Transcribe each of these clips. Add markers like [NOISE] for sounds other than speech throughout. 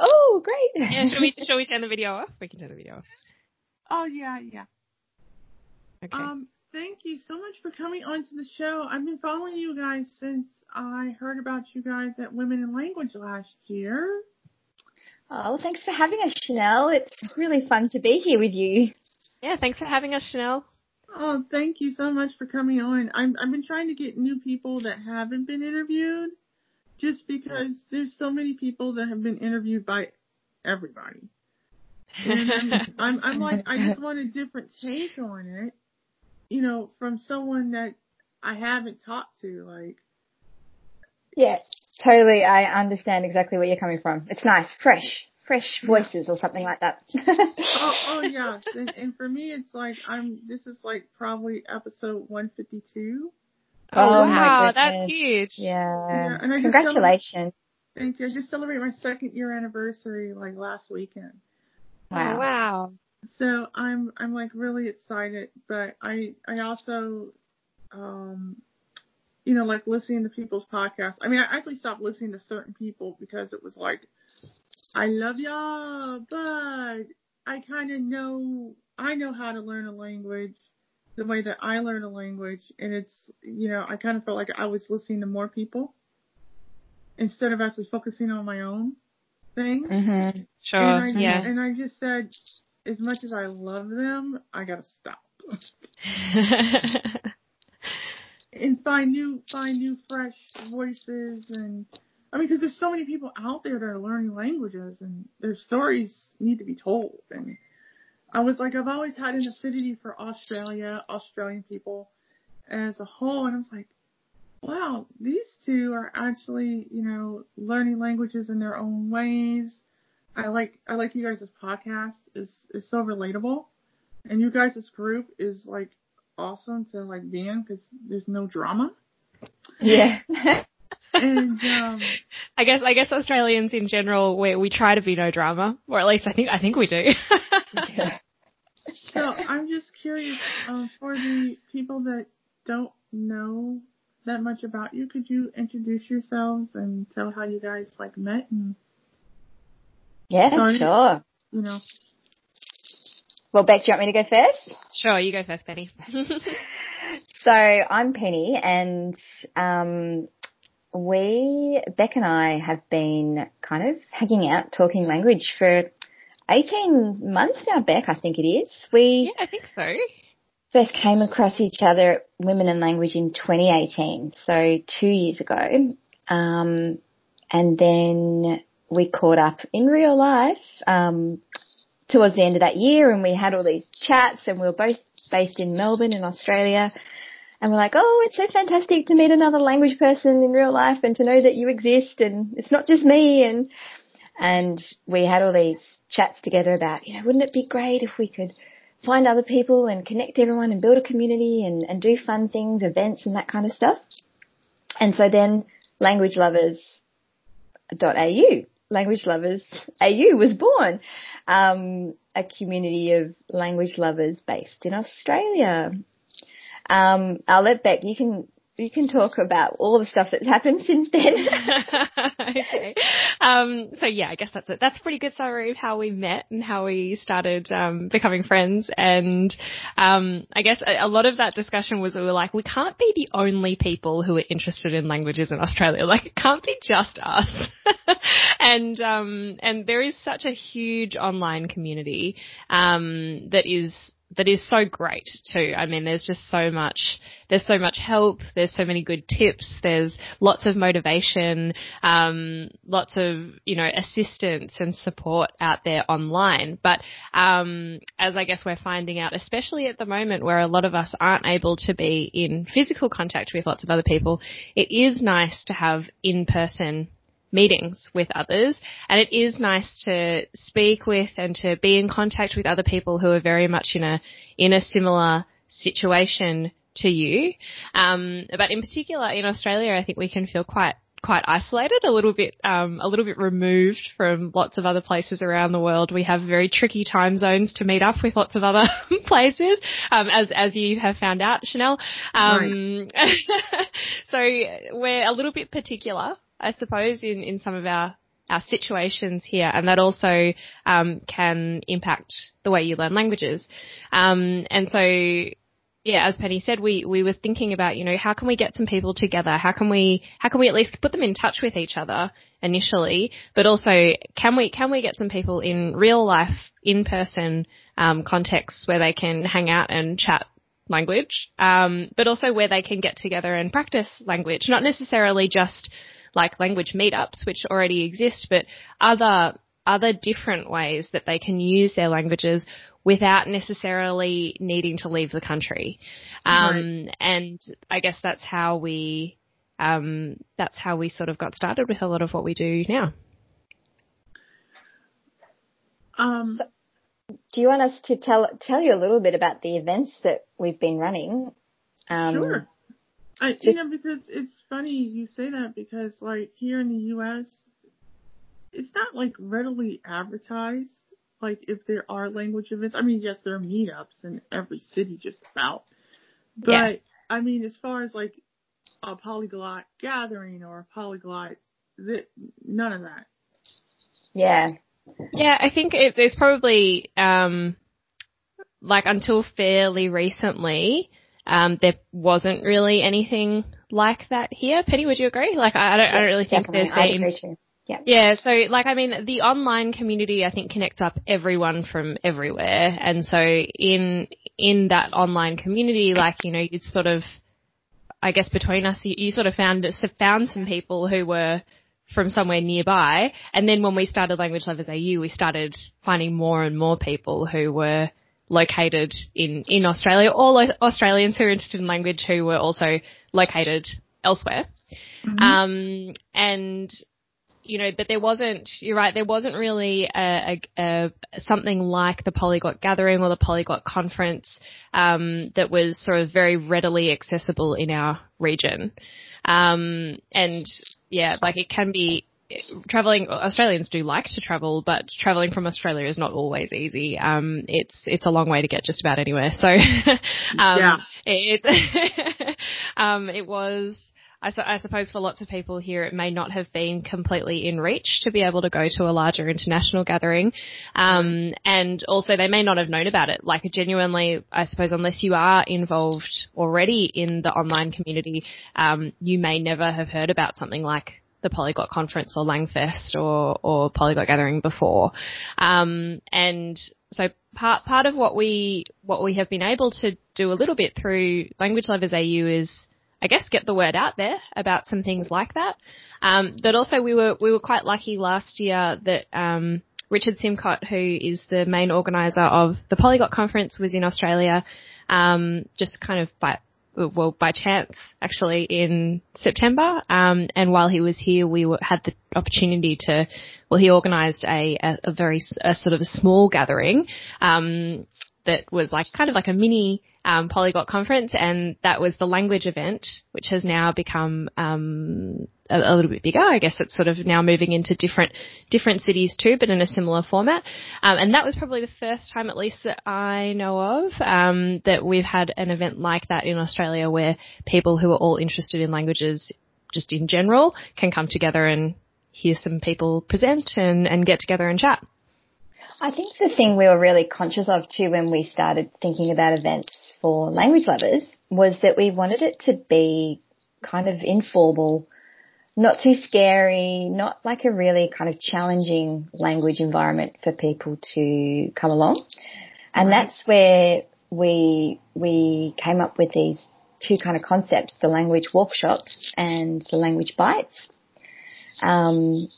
Oh, great. [LAUGHS] Yeah, shall we, shall we turn the video off? We can turn the video off. Oh yeah, yeah. Okay. Um, thank you so much for coming onto the show. I've been following you guys since I heard about you guys at Women in Language last year. Oh, thanks for having us, Chanel. It's really fun to be here with you. yeah, thanks for having us, Chanel. Oh, thank you so much for coming on. I'm, I've been trying to get new people that haven't been interviewed just because there's so many people that have been interviewed by everybody. And I'm, [LAUGHS] I'm, I'm like, I just [LAUGHS] want a different take on it, you know, from someone that I haven't talked to, like, Yeah, totally. I understand exactly where you're coming from. It's nice, fresh, fresh voices or something like that. [LAUGHS] oh, oh yes. And, and for me, it's like, I'm, this is like probably episode 152. Oh, my wow, that's huge. yeah. Yeah, and I just Congratulations. Thank you. I just celebrated my second year anniversary like last weekend. Wow. Oh, wow. So I'm I'm like really excited, but I I also um you know like listening to people's podcasts. I mean I actually stopped listening to certain people because it was like I love y'all, but I kind of know I know how to learn a language the way that I learn a language and it's you know I kind of felt like I was listening to more people instead of actually focusing on my own thing. Mhm. Sure. And I, yeah. and I just said, as much as I love them, I gotta stop [LAUGHS] and find new, find new fresh voices and, I mean, cause there's so many people out there that are learning languages and their stories need to be told. And I was like, I've always had an affinity for Australia, Australian people as a whole. And I was like, wow, these two are actually, you know, learning languages in their own ways. I like I like you guys' podcast is is so relatable, and you guys' group is like awesome to like be in because there's no drama. Yeah. [LAUGHS] And um, I guess I guess Australians in general we we try to be no drama, or at least I think I think we do. [LAUGHS] [LAUGHS] so I'm just curious um, for the people that don't know that much about you, could you introduce yourselves and tell how you guys like met and yeah, Sorry. sure. you know Well, Beck, do you want me to go first? sure, you go first, Penny. [LAUGHS] So I'm Penny and um, we, Beck and I have been kind of hanging out talking language for 18 months now, Beck, I think it is. We yeah, I think so. first came across each other at Women in Language in 2018, so two years ago. Um, and then we caught up in real life um, towards the end of that year, and we had all these chats, and we were both based in Melbourne in Australia. And we're like, oh, it's so fantastic to meet another language person in real life and to know that you exist and it's not just me. And, and we had all these chats together about, you know, wouldn't it be great if we could find other people and connect everyone and build a community and, and do fun things, events and that kind of stuff. And so then languagelovers.au, language lovers AU was born, um, a community of language lovers based in Australia. Um, I'll let Beck, you can, you can talk about all the stuff that's happened [LAUGHS] since then. [LAUGHS] okay. Um, so yeah, I guess that's it. That's a pretty good summary of how we met and how we started um, becoming friends. And um, I guess a, a lot of that discussion was we were like, we can't be the only people who are interested in languages in Australia. [LAUGHS] Like it can't be just us. and um, and there is such a huge online community um, that is that is so great too. I mean, there's just so much, there's so much help, there's so many good tips, there's lots of motivation, um, lots of, you know, assistance and support out there online. But, um, as I guess we're finding out, especially at the moment where a lot of us aren't able to be in physical contact with lots of other people, it is nice to have in-person meetings with others. And it is nice to speak with and to be in contact with other people who are very much in a in a similar situation to you. Um, but in particular in Australia I think we can feel quite quite isolated a little bit um, a little bit removed from lots of other places around the world. We have very tricky time zones to meet up with lots of other [LAUGHS] places um, as as you have found out Chanel. Um, [LAUGHS] so we're a little bit particular I suppose, in, in some of our our situations here, and that also um, can impact the way you learn languages. Um, and so, yeah, as Penny said, we we were thinking about, you know, how can we get some people together? How can we how can we at least put them in touch with each other initially? But also, can we can we get some people in real life, in person um, contexts where they can hang out and chat language, um, but also where they can get together and practice language, not necessarily just like language meetups, which already exist, but other other different ways that they can use their languages without necessarily needing to leave the country. Um, right. And I guess that's how we um, that's how we sort of got started with a lot of what we do now. Um, do you want us to tell tell you a little bit about the events that we've been running? Um, sure. I, you know, because it's funny you say that because like here in the U.S., it's not like readily advertised. Like if there are language events, I mean, yes, there are meetups in every city just about. But yeah. I mean, as far as like a polyglot gathering or a polyglot, that none of that. Yeah, yeah, I think it's it's probably um, like until fairly recently, um, there wasn't really anything like that here. Penny, would you agree? Like, I, I don't, yeah, I don't really think definitely. there's been. I agree too. Yeah. Yeah. So, like, I mean, the online community, I think, connects up everyone from everywhere, and so in in that online community, like, you know, it's sort of, I guess, between us, you, you sort of found found some people who were from somewhere nearby. And then when we started Language Lovers AU, we started finding more and more people who were located in, in Australia, all Australians who are interested in language who were also located elsewhere. Mm-hmm. Um, and, you know, but there wasn't, you're right, there wasn't really a, a, a something like the Polyglot Gathering or the Polyglot Conference, um, that was sort of very readily accessible in our region. Um, and yeah, like it can be traveling. Australians do like to travel, but traveling from Australia is not always easy. Um, it's it's a long way to get just about anywhere. So, [LAUGHS] um, yeah, it, [LAUGHS] um, it was. I, su- I, suppose for lots of people here, it may not have been completely in reach to be able to go to a larger international gathering. Um, and also they may not have known about it. Like genuinely, I suppose unless you are involved already in the online community, um, you may never have heard about something like the Polyglot Conference or Langfest or, or Polyglot Gathering before. Um, and so part, part of what we, what we have been able to do a little bit through Language Lovers AU is I guess, get the word out there about some things like that. Um, but also we were, we were quite lucky last year that, um, Richard Simcott, who is the main organizer of the Polyglot conference, was in Australia, um, just kind of by, well, by chance, actually, in September. Um, and while he was here, we were, had the opportunity to, well, he organised a, a, a, very, a sort of a small gathering, um, that was like kind of like a mini um, Polyglot conference, and that was the language event, which has now become um, a, a, little bit bigger. I guess it's sort of now moving into different different cities too, but in a similar format. Um, and that was probably the first time, at least that I know of, um, that we've had an event like that in Australia, where people who are all interested in languages, just in general, can come together and hear some people present and, and get together and chat. I think the thing we were really conscious of too when we started thinking about events for language lovers was that we wanted it to be kind of informal, not too scary, not like a really kind of challenging language environment for people to come along. And right. that's where we, we came up with these two kind of concepts, the language workshops and the language bites. Um,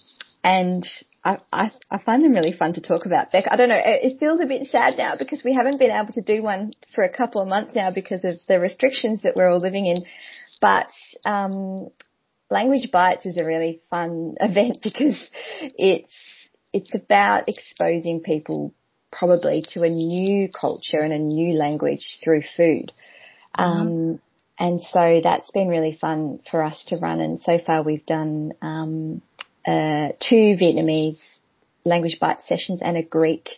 and I, I, I find them really fun to talk about. Beck, I don't know, it, it feels a bit sad now because we haven't been able to do one for a couple of months now because of the restrictions that we're all living in. But um, Language Bites is a really fun [LAUGHS] event because it's it's about exposing people probably to a new culture and a new language through food. Mm-hmm. Um, and so that's been really fun for us to run. And so far we've done um, uh, two Vietnamese language bites sessions and a Greek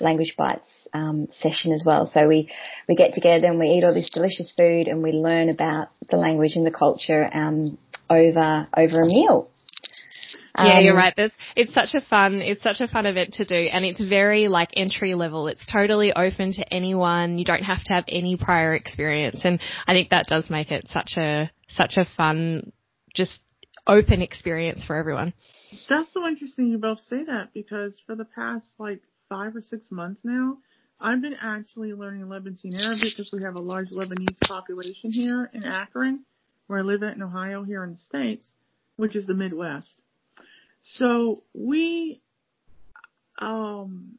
language bites um, session as well. So we we get together and we eat all this delicious food and we learn about the language and the culture um, over over a meal. yeah, you're um, right. There's, it's such a fun, it's such a fun event to do and it's very like entry level. It's totally open to anyone. You don't have to have any prior experience. And I think that does make it such a, such a fun, just open experience for everyone. That's so interesting you both say that because for the past like five or six months now, I've been actually learning Lebanese Arabic because we have a large Lebanese population here in Akron, where I live at in Ohio here in the States, which is the Midwest. So we um,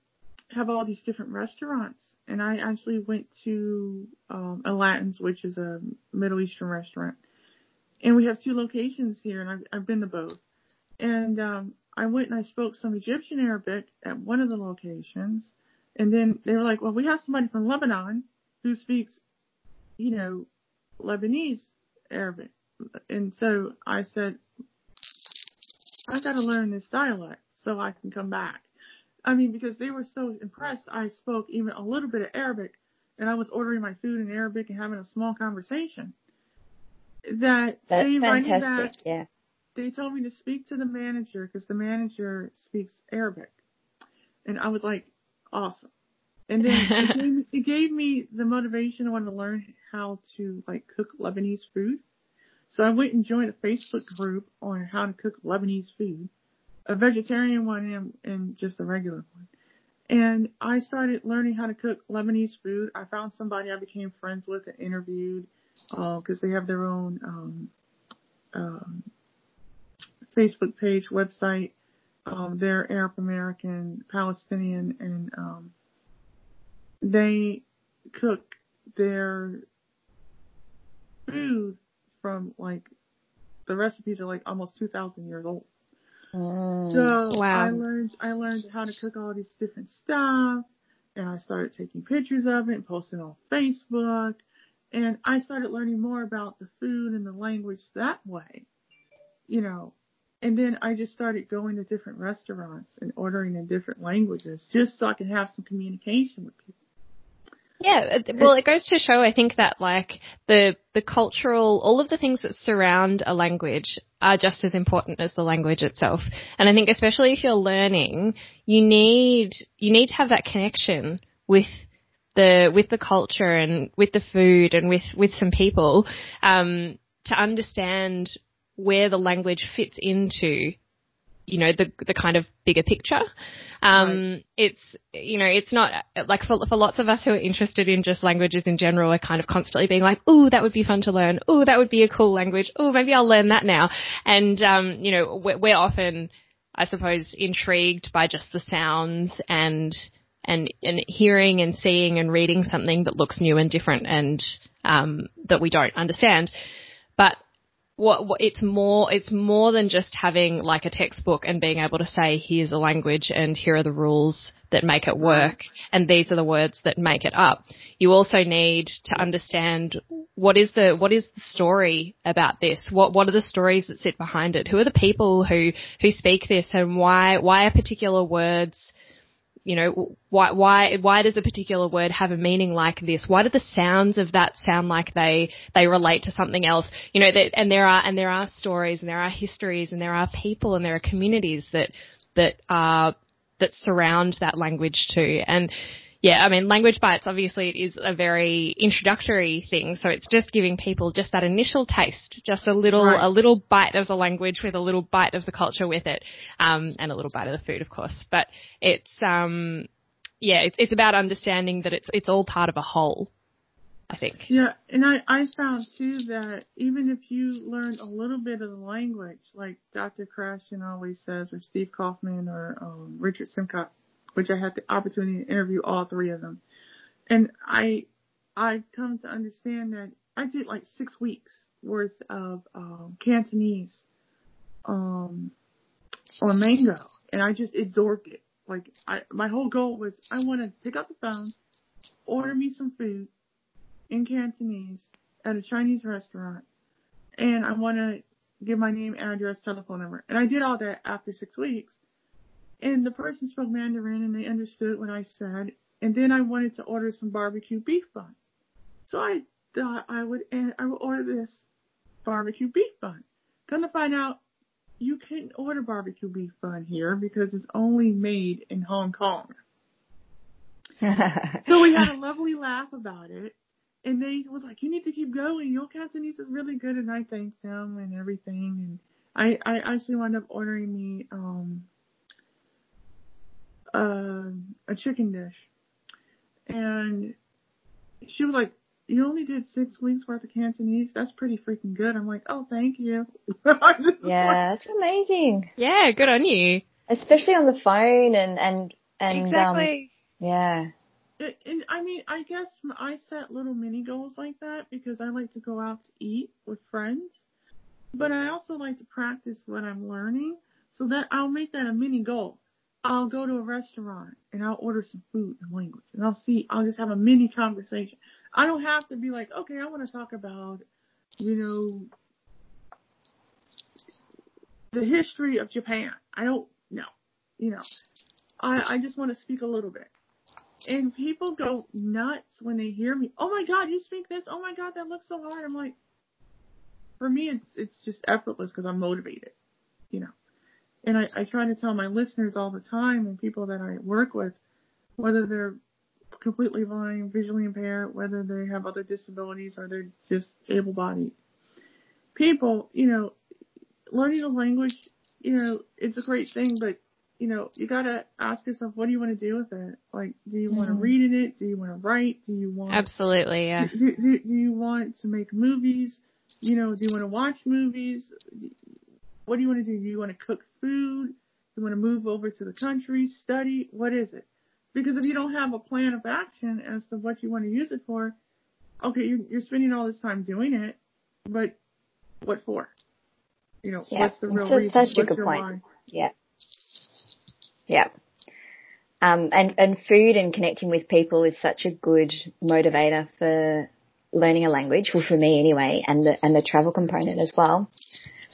have all these different restaurants, and I actually went to um, Aladdin's, which is a Middle Eastern restaurant, and we have two locations here, and I've, I've been to both. And um, I went and I spoke some Egyptian Arabic at one of the locations, and then they were like, "Well, we have somebody from Lebanon who speaks, you know, Lebanese Arabic," and so I said, I got to learn this dialect so I can come back. I mean, because they were so impressed, I spoke even a little bit of Arabic, and I was ordering my food in Arabic and having a small conversation. That That's they fantastic. That yeah. They told me to speak to the manager because the manager speaks Arabic, and I was like, awesome. And then it, [LAUGHS] gave me, it gave me the motivation I wanted to learn how to like cook Lebanese food. So I went and joined a Facebook group on how to cook Lebanese food, a vegetarian one and, and just a regular one. And I started learning how to cook Lebanese food. I found somebody I became friends with and interviewed, uh, cause they have their own, um, um, Facebook page, website. Um, they're Arab American, Palestinian, and, um, they cook their food from like the recipes are like almost 2,000 years old. Mm, so wow. I learned I learned how to cook all these different stuff, and I started taking pictures of it and posting on Facebook, and I started learning more about the food and the language that way, you know. And then I just started going to different restaurants and ordering in different languages just so I could have some communication with people. Yeah, well, it goes to show, I think, that like the the cultural, all of the things that surround a language are just as important as the language itself. And I think, especially if you're learning, you need you need to have that connection with the with the culture and with the food and with with some people um, to understand where the language fits into you know, the, the kind of bigger picture. Um, right. it's, you know, it's not like for, for lots of us who are interested in just languages in general, we're kind of constantly being like, oh, that would be fun to learn. Oh, that would be a cool language. Oh, maybe I'll learn that now. And, um, you know, we're, we're often, I suppose, intrigued by just the sounds and, and, and hearing and seeing and reading something that looks new and different and, um, that we don't understand. But what, what, it's more it's more than just having like a textbook and being able to say here's a language and here are the rules that make it work and these are the words that make it up. You also need to understand what is the what is the story about this? What what are the stories that sit behind it? Who are the people who who speak this and why why are particular words you know, why, why, why does a particular word have a meaning like this? Why do the sounds of that sound like they, they relate to something else? You know, that, and there are, and there are stories and there are histories and there are people and there are communities that, that are, that surround that language too. And, yeah, I mean, language bites obviously it is a very introductory thing, so it's just giving people just that initial taste, just a little right. a little bite of the language with a little bite of the culture with it, um, and a little bite of the food, of course. But it's um, yeah, it's it's about understanding that it's it's all part of a whole. I think. Yeah, and I I found too that even if you learned a little bit of the language, like Dr. Krashen always says, or Steve Kaufmann, or um, Richard Simcott which I had the opportunity to interview all three of them. And I, I come to understand that I did like six weeks worth of, um, Cantonese, um, or mango. And I just absorbed it. Like I, my whole goal was I want to pick up the phone, order me some food in Cantonese at a Chinese restaurant, and I want to give my name, address, telephone number. And I did all that after six weeks. And the person spoke Mandarin and they understood what I said. And then I wanted to order some barbecue beef bun. So I thought I would, I would order this barbecue beef bun. Come to find out, you can't order barbecue beef bun here because it's only made in Hong Kong. [LAUGHS] so we had a lovely laugh about it. And they was like, you need to keep going. Your Cantonese is really good. And I thanked them and everything. And I, I actually wound up ordering me, um, uh, a chicken dish. And she was like, you only did six weeks worth of Cantonese. That's pretty freaking good. I'm like, oh, thank you. [LAUGHS] yeah, that's amazing. Yeah, good on you. Especially on the phone and and and exactly. Um, yeah. It, it, I mean, I guess I set little mini goals like that because I like to go out to eat with friends, but I also like to practice what I'm learning so that I'll make that a mini goal. I'll go to a restaurant and I'll order some food in language and I'll see, I'll just have a mini conversation. I don't have to be like, okay, I want to talk about, you know, the history of Japan. I don't know, you know, I, I just want to speak a little bit. And people go nuts when they hear me. Oh my God, you speak this. Oh my God, that looks so hard. I'm like, for me, it's, it's just effortless because I'm motivated, you know. And I, I try to tell my listeners all the time and people that I work with, whether they're completely blind, visually impaired, whether they have other disabilities or they're just able-bodied people, you know, learning a language, you know, it's a great thing, but you know, you gotta ask yourself, what do you want to do with it? Like, do you want to mm. read in it? Do you want to write? Do you want absolutely, yeah. Do, do, do you want to make movies? You know, do you want to watch movies? What do you want to do? Do you want to cook food? Do you want to move over to the country, study? What is it? Because if you don't have a plan of action as to what you want to use it for, okay, you're, you're spending all this time doing it, but what for? You know, yeah. what's the real reason? Such a good point. Why? Yeah. Yeah. Um, and, and food and connecting with people is such a good motivator for learning a language, well for me anyway, and the, and the travel component as well.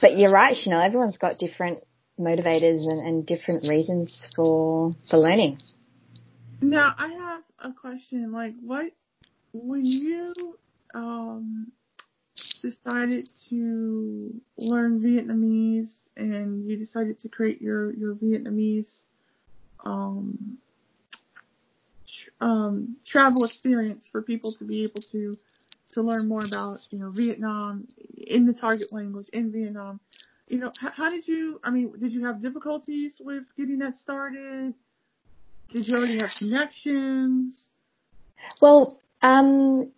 But you're right, Chanel, everyone's got different motivators and, and different reasons for, for learning. Now, I have a question, like what, when you, um, decided to learn Vietnamese and you decided to create your, your Vietnamese um, um, travel experience for people to be able to to learn more about you know Vietnam in the target language in Vietnam. You know, how, how did you? I mean, did you have difficulties with getting that started? Did you already have connections? Well, um,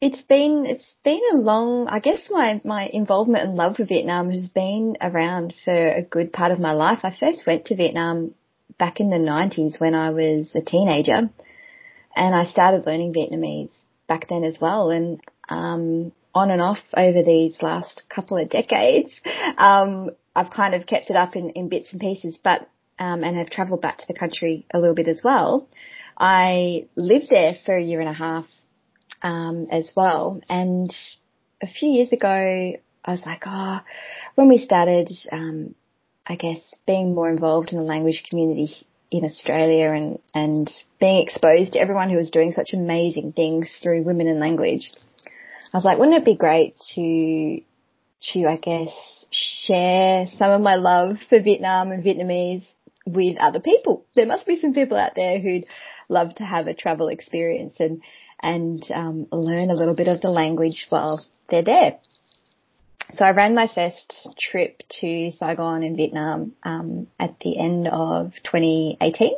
it's been it's been a long. I guess my my involvement and love for Vietnam has been around for a good part of my life. I first went to Vietnam back in the 90s when I was a teenager and I started learning Vietnamese back then as well and um, on and off over these last couple of decades um, I've kind of kept it up in, in bits and pieces but um, and have travelled back to the country a little bit as well. I lived there for a year and a half um, as well and a few years ago I was like, oh, when we started um, I guess, being more involved in the language community in Australia and, and being exposed to everyone who was doing such amazing things through women in language. I was like, wouldn't it be great to, to, I guess, share some of my love for Vietnam and Vietnamese with other people. There must be some people out there who'd love to have a travel experience and, and, um, learn a little bit of the language while they're there. So I ran my first trip to Saigon in Vietnam um, at the end of 2018.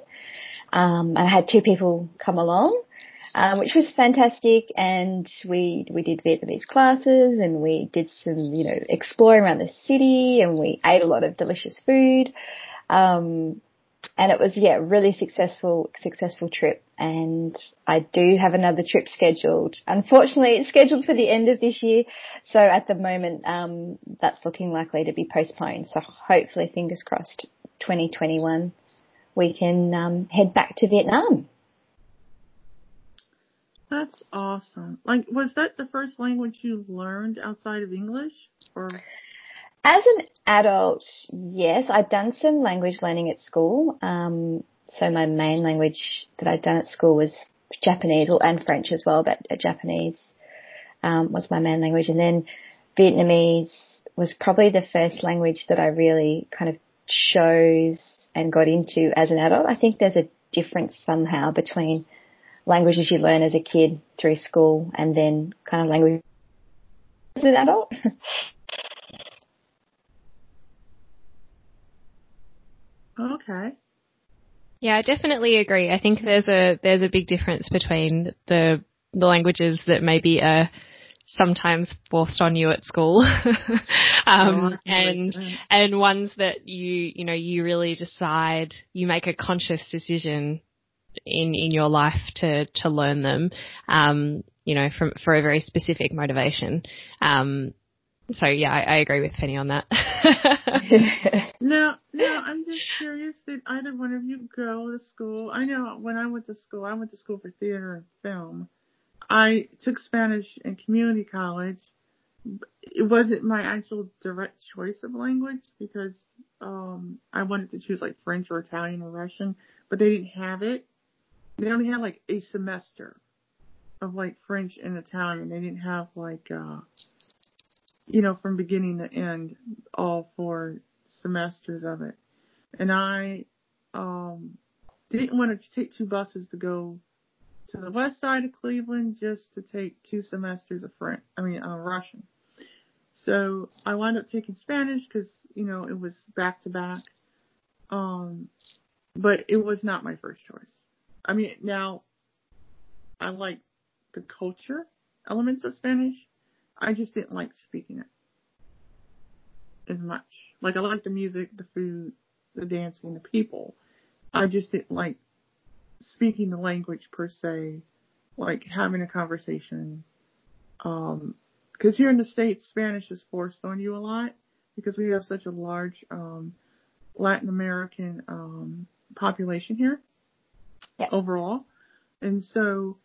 Um, and I had two people come along, um, which was fantastic. And we we did Vietnamese classes, and we did some you know exploring around the city, and we ate a lot of delicious food. Um, and it was yeah, really successful successful trip. And I do have another trip scheduled. Unfortunately, it's scheduled for the end of this year, so at the moment, um, that's looking likely to be postponed. So hopefully, fingers crossed, 2021, we can um, head back to Vietnam. That's awesome. Like, was that the first language you learned outside of English, or? As an adult, yes, I'd done some language learning at school. Um, so my main language that I'd done at school was Japanese or, and French as well, but Japanese um, was my main language, and then Vietnamese was probably the first language that I really kind of chose and got into as an adult. I think there's a difference somehow between languages you learn as a kid through school and then kind of language as an adult. okay. Yeah, I definitely agree. I think there's a there's a big difference between the the languages that maybe are sometimes forced on you at school [LAUGHS] um, oh, and and ones that you you know you really decide you make a conscious decision in in your life to to learn them um, you know from for a very specific motivation um, so yeah I, I, agree with Penny on that [LAUGHS] now now [LAUGHS] I'm just curious did either one of you go to school I know when I went to school I went to school for theater and film I took Spanish in community college. It wasn't my actual direct choice of language because um I wanted to choose like French or Italian or Russian, but they didn't have it. They only had like a semester of like French and Italian. They didn't have like uh you know from beginning to end all four semesters of it. And I um didn't want to take two buses to go to the west side of Cleveland just to take two semesters of French, I mean, uh, Russian. So I wound up taking Spanish because, you know, it was back to back. Um, but it was not my first choice. I mean, now I like the culture elements of Spanish. I just didn't like speaking it as much. Like I like the music, the food, the dancing, the people. I just didn't like speaking the language per se, like having a conversation. Um, cause here in the States, Spanish is forced on you a lot because we have such a large, um, Latin American, um, population here yeah. overall. And so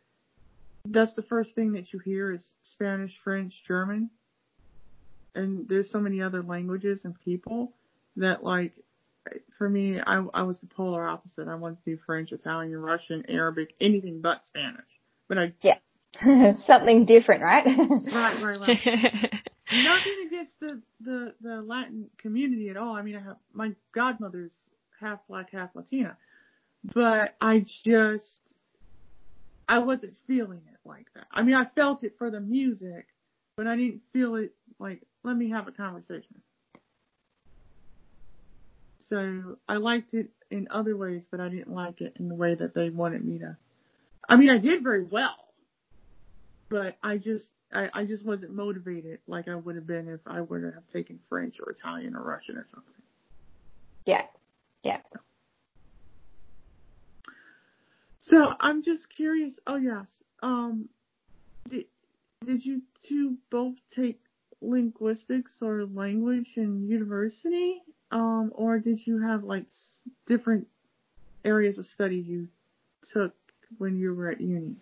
that's the first thing that you hear is Spanish, French, German. And there's so many other languages and people that like for me, I, I was the polar opposite. I wanted to do French, Italian, Russian, Arabic, anything but Spanish. But I yeah, [LAUGHS] something different, right? right, right, right. [LAUGHS] Nothing against the, the the Latin community at all. I mean, I have my godmother's half black, half Latina, but I just I wasn't feeling it like that. I mean, I felt it for the music, but I didn't feel it like let me have a conversation. So I liked it in other ways, but I didn't like it in the way that they wanted me to. I mean, I did very well, but I just, I, I just wasn't motivated like I would have been if I would have taken French or Italian or Russian or something. Yeah. Yeah. So I'm just curious. Oh yes. Um, did, did you two both take linguistics or language in university? Um, or did you have like different areas of study you took when you were at uni?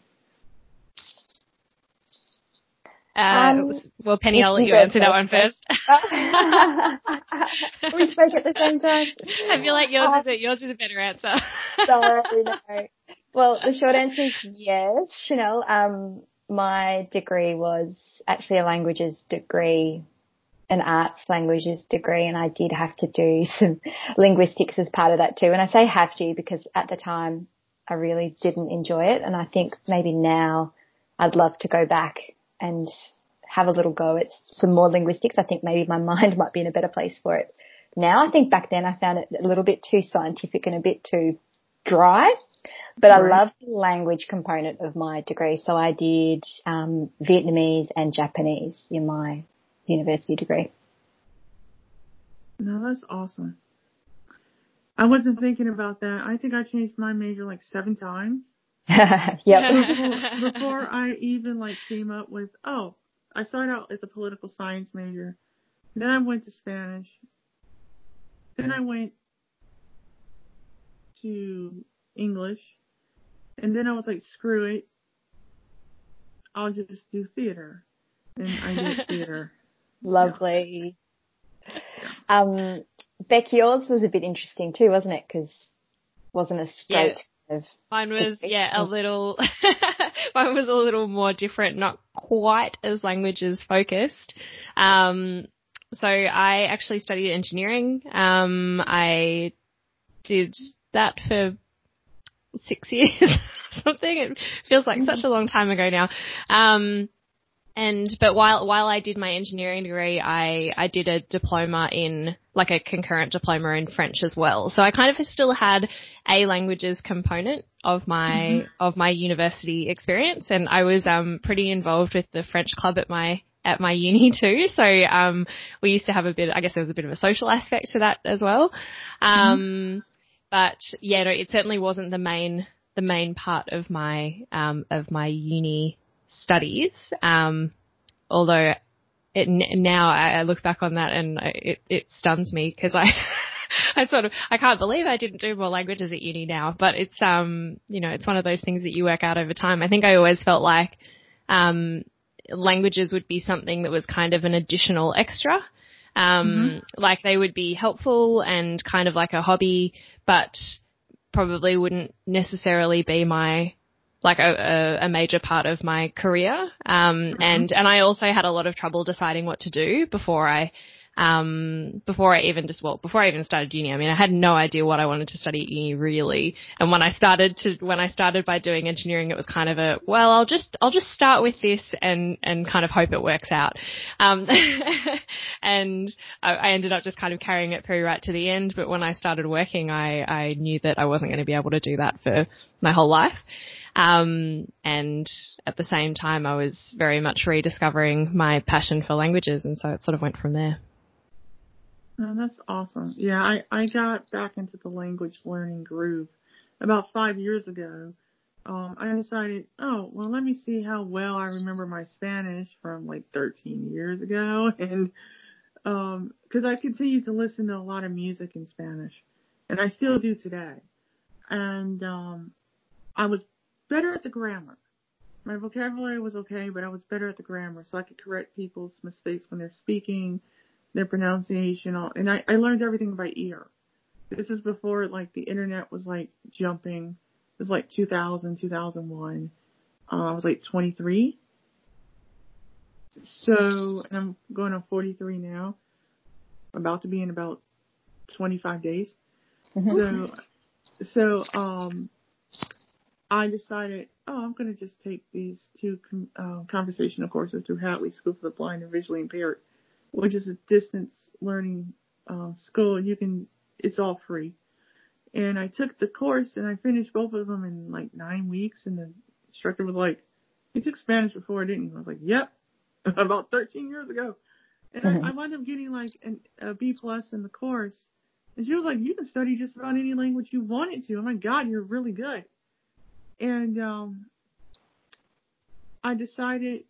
Uh, um, well, Penny, I'll let you answer that one first. [LAUGHS] we spoke at the same time. I feel like yours is a, yours is a better answer. sorry, no. Well, the short answer is yes, Chanel. Um, my degree was actually a languages degree an arts languages degree and I did have to do [LAUGHS] some linguistics as part of that too. And I say have to because at the time I really didn't enjoy it. And I think maybe now I'd love to go back and have a little go at some more linguistics. I think maybe my [LAUGHS] mind might be in a better place for it now. I think back then I found it a little bit too scientific and a bit too dry. But. I love the language component of my degree. So I did um, Vietnamese and Japanese in my university degree. No, that's awesome. I wasn't thinking about that. I think I changed my major like seven times. [LAUGHS] yep. Before, before I even like came up with, oh, I started out as a political science major. Then I went to Spanish. Then I went to English. And then I was like, screw it. I'll just do theater. And I did [LAUGHS] theater. Lovely. Yeah. Um, Beck, yours was a bit interesting too, wasn't it? Because wasn't a straight. Yeah. Mine was yeah a little. [LAUGHS] mine was a little more different, not quite as languages focused. Um, so I actually studied engineering. Um, I did that for six years, [LAUGHS] something. It feels like such a long time ago now. Um, and but while while I did my engineering degree, I I did a diploma in like a concurrent diploma in French as well. So I kind of still had a languages component of my mm-hmm. of my university experience, and I was um pretty involved with the French club at my at my uni [LAUGHS] too. So um we used to have a bit. I guess there was a bit of a social aspect to that as well. Um, mm-hmm. But yeah, no, it certainly wasn't the main the main part of my um of my uni studies. Um, although it, now I look back on that and it, it stuns me because I, [LAUGHS] I sort of, I can't believe I didn't do more languages at uni now, but it's, um, you know, it's one of those things that you work out over time. I think I always felt like, um, languages would be something that was kind of an additional extra. Um, mm-hmm. like they would be helpful and kind of like a hobby, but probably wouldn't necessarily be my like a, a, major part of my career. Um, mm-hmm. and, and I also had a lot of trouble deciding what to do before I, um, before I even just, well, before I even started uni. I mean, I had no idea what I wanted to study at uni really. And when I started to, when I started by doing engineering, it was kind of a, well, I'll just, I'll just start with this and, and kind of hope it works out. Um, [LAUGHS] and I, I ended up just kind of carrying it through right to the end. But when I started working, I, I knew that I wasn't going to be able to do that for my whole life. Um, and at the same time, I was very much rediscovering my passion for languages, and so it sort of went from there. Oh, that's awesome. Yeah, I, I got back into the language learning groove about five years ago. Um, I decided, oh, well, let me see how well I remember my Spanish from like 13 years ago. [LAUGHS] And, um, cause I continue to listen to a lot of music in Spanish and I still do today. And, um, I was better at the grammar. My vocabulary was okay, but I was better at the grammar, so I could correct people's mistakes when they're speaking, their pronunciation, all, and I, I learned everything by ear. This is before like the internet was like jumping. It was like 2000, 2001. Uh, I was like 23. So, and I'm going on 43 now. About to be in about 25 days. Mm-hmm. So, so, um, I decided, oh, I'm going to just take these two uh, conversational courses through Hadley School for the Blind and Visually Impaired, which is a distance learning uh, school. You can, it's all free. And I took the course and I finished both of them in like nine weeks. And the instructor was like, "You took Spanish before, didn't you?" I was like, "Yep, [LAUGHS] about 13 years ago." And mm-hmm. I, I wound up getting like an, a B plus in the course. And she was like, "You can study just about any language you wanted to. Oh my God, you're really good." And um, I decided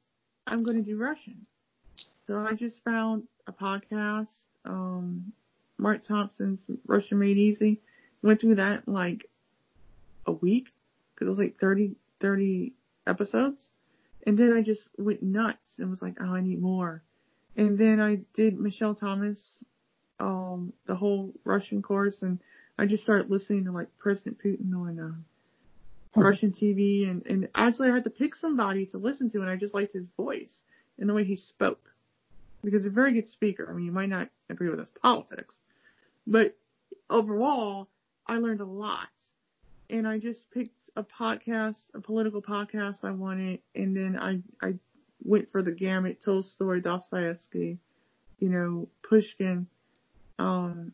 I'm going to do Russian. So I just found a podcast, um, Mark Thompson's Russian Made Easy. Went through that in like a week because it was like 30, 30 episodes. And then I just went nuts and was like, oh, I need more. And then I did Michel Thomas, um, the whole Russian course and I just started listening to like President Putin on, uh, Russian TV and, and actually I had to pick somebody to listen to and I just liked his voice and the way he spoke. Because he's a very good speaker. I mean, you might not agree with his politics, but overall, I learned a lot. And I just picked a podcast, a political podcast I wanted, and then I, I went for the gamut, Tolstoy, Dostoevsky, you know, Pushkin, um,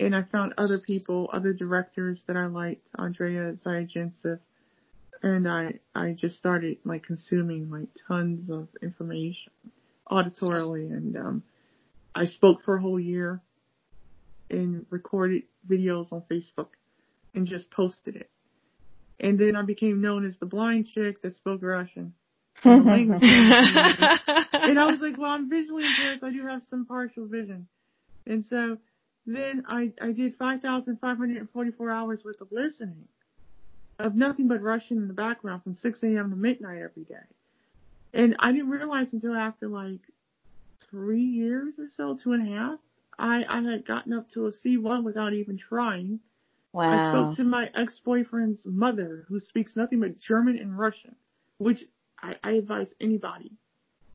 and I found other people, other directors that I liked, Andrey Zvyagintsev, and I I just started like consuming like tons of information auditorily, and um, I spoke for a whole year and recorded videos on Facebook and just posted it. And then I became known as the blind chick that spoke Russian. [LAUGHS] and I was like, well, I'm visually impaired, so I do have some partial vision. And so then I, I did 5,544 hours worth of listening of nothing but Russian in the background from 6 a.m. to midnight every day. And I didn't realize until after like three years or so, two and a half, I, I had gotten up to a C1 without even trying. Wow. I spoke to my ex-boyfriend's mother who speaks nothing but German and Russian, which I, I advise anybody.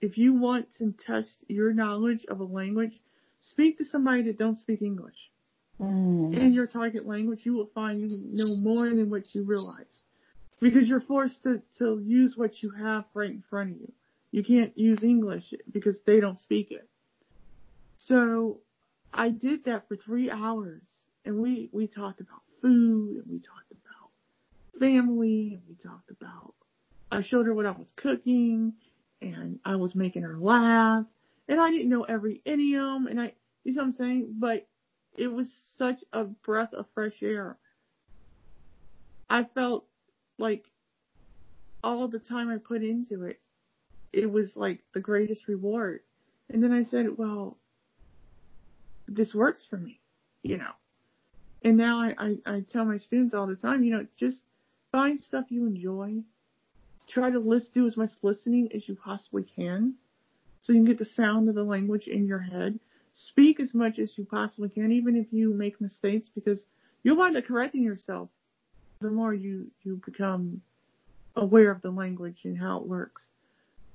if you want to test your knowledge of a language, speak to somebody that don't speak English. Mm. In your target language, you will find you know more than what you realize. Because you're forced to, to use what you have right in front of you. You can't use English because they don't speak it. So I did that for three hours and we, we talked about food and we talked about family and we talked about, I showed her what I was cooking and I was making her laugh and I didn't know every idiom and I, you know what I'm saying? But it was such a breath of fresh air. I felt like all the time I put into it, it was like the greatest reward. And then I said, well, this works for me, you know. And now I, I, I tell my students all the time, you know, just find stuff you enjoy. Try to list, do as much listening as you possibly can. So you can get the sound of the language in your head. Speak as much as you possibly can, even if you make mistakes, because you'll wind up correcting yourself the more you, you become aware of the language and how it works.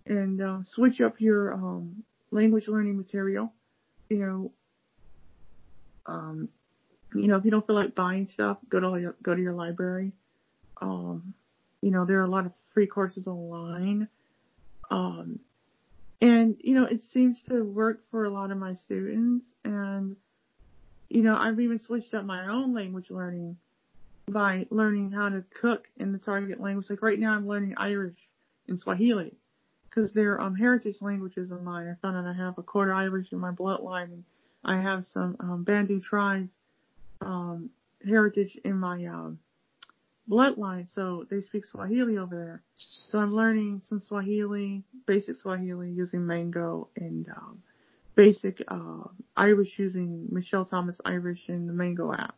And, uh, switch up your, um, language learning material. You know, um, you know, if you don't feel like buying stuff, go to your, go to your library. Um, you know, there are a lot of free courses online. Um, and, you know, it seems to work for a lot of my students. And, you know, I've even switched up my own language learning by learning how to cook in the target language. Like right now I'm learning Irish and Swahili because they're um, heritage languages of mine. I found out I have a quarter Irish in my bloodline and I have some um, Bantu tribe um, heritage in my um, bloodline. So they speak Swahili over there. So I'm learning some Swahili, basic Swahili using Mango and um, basic uh, Irish using Michel Thomas Irish and the Mango app.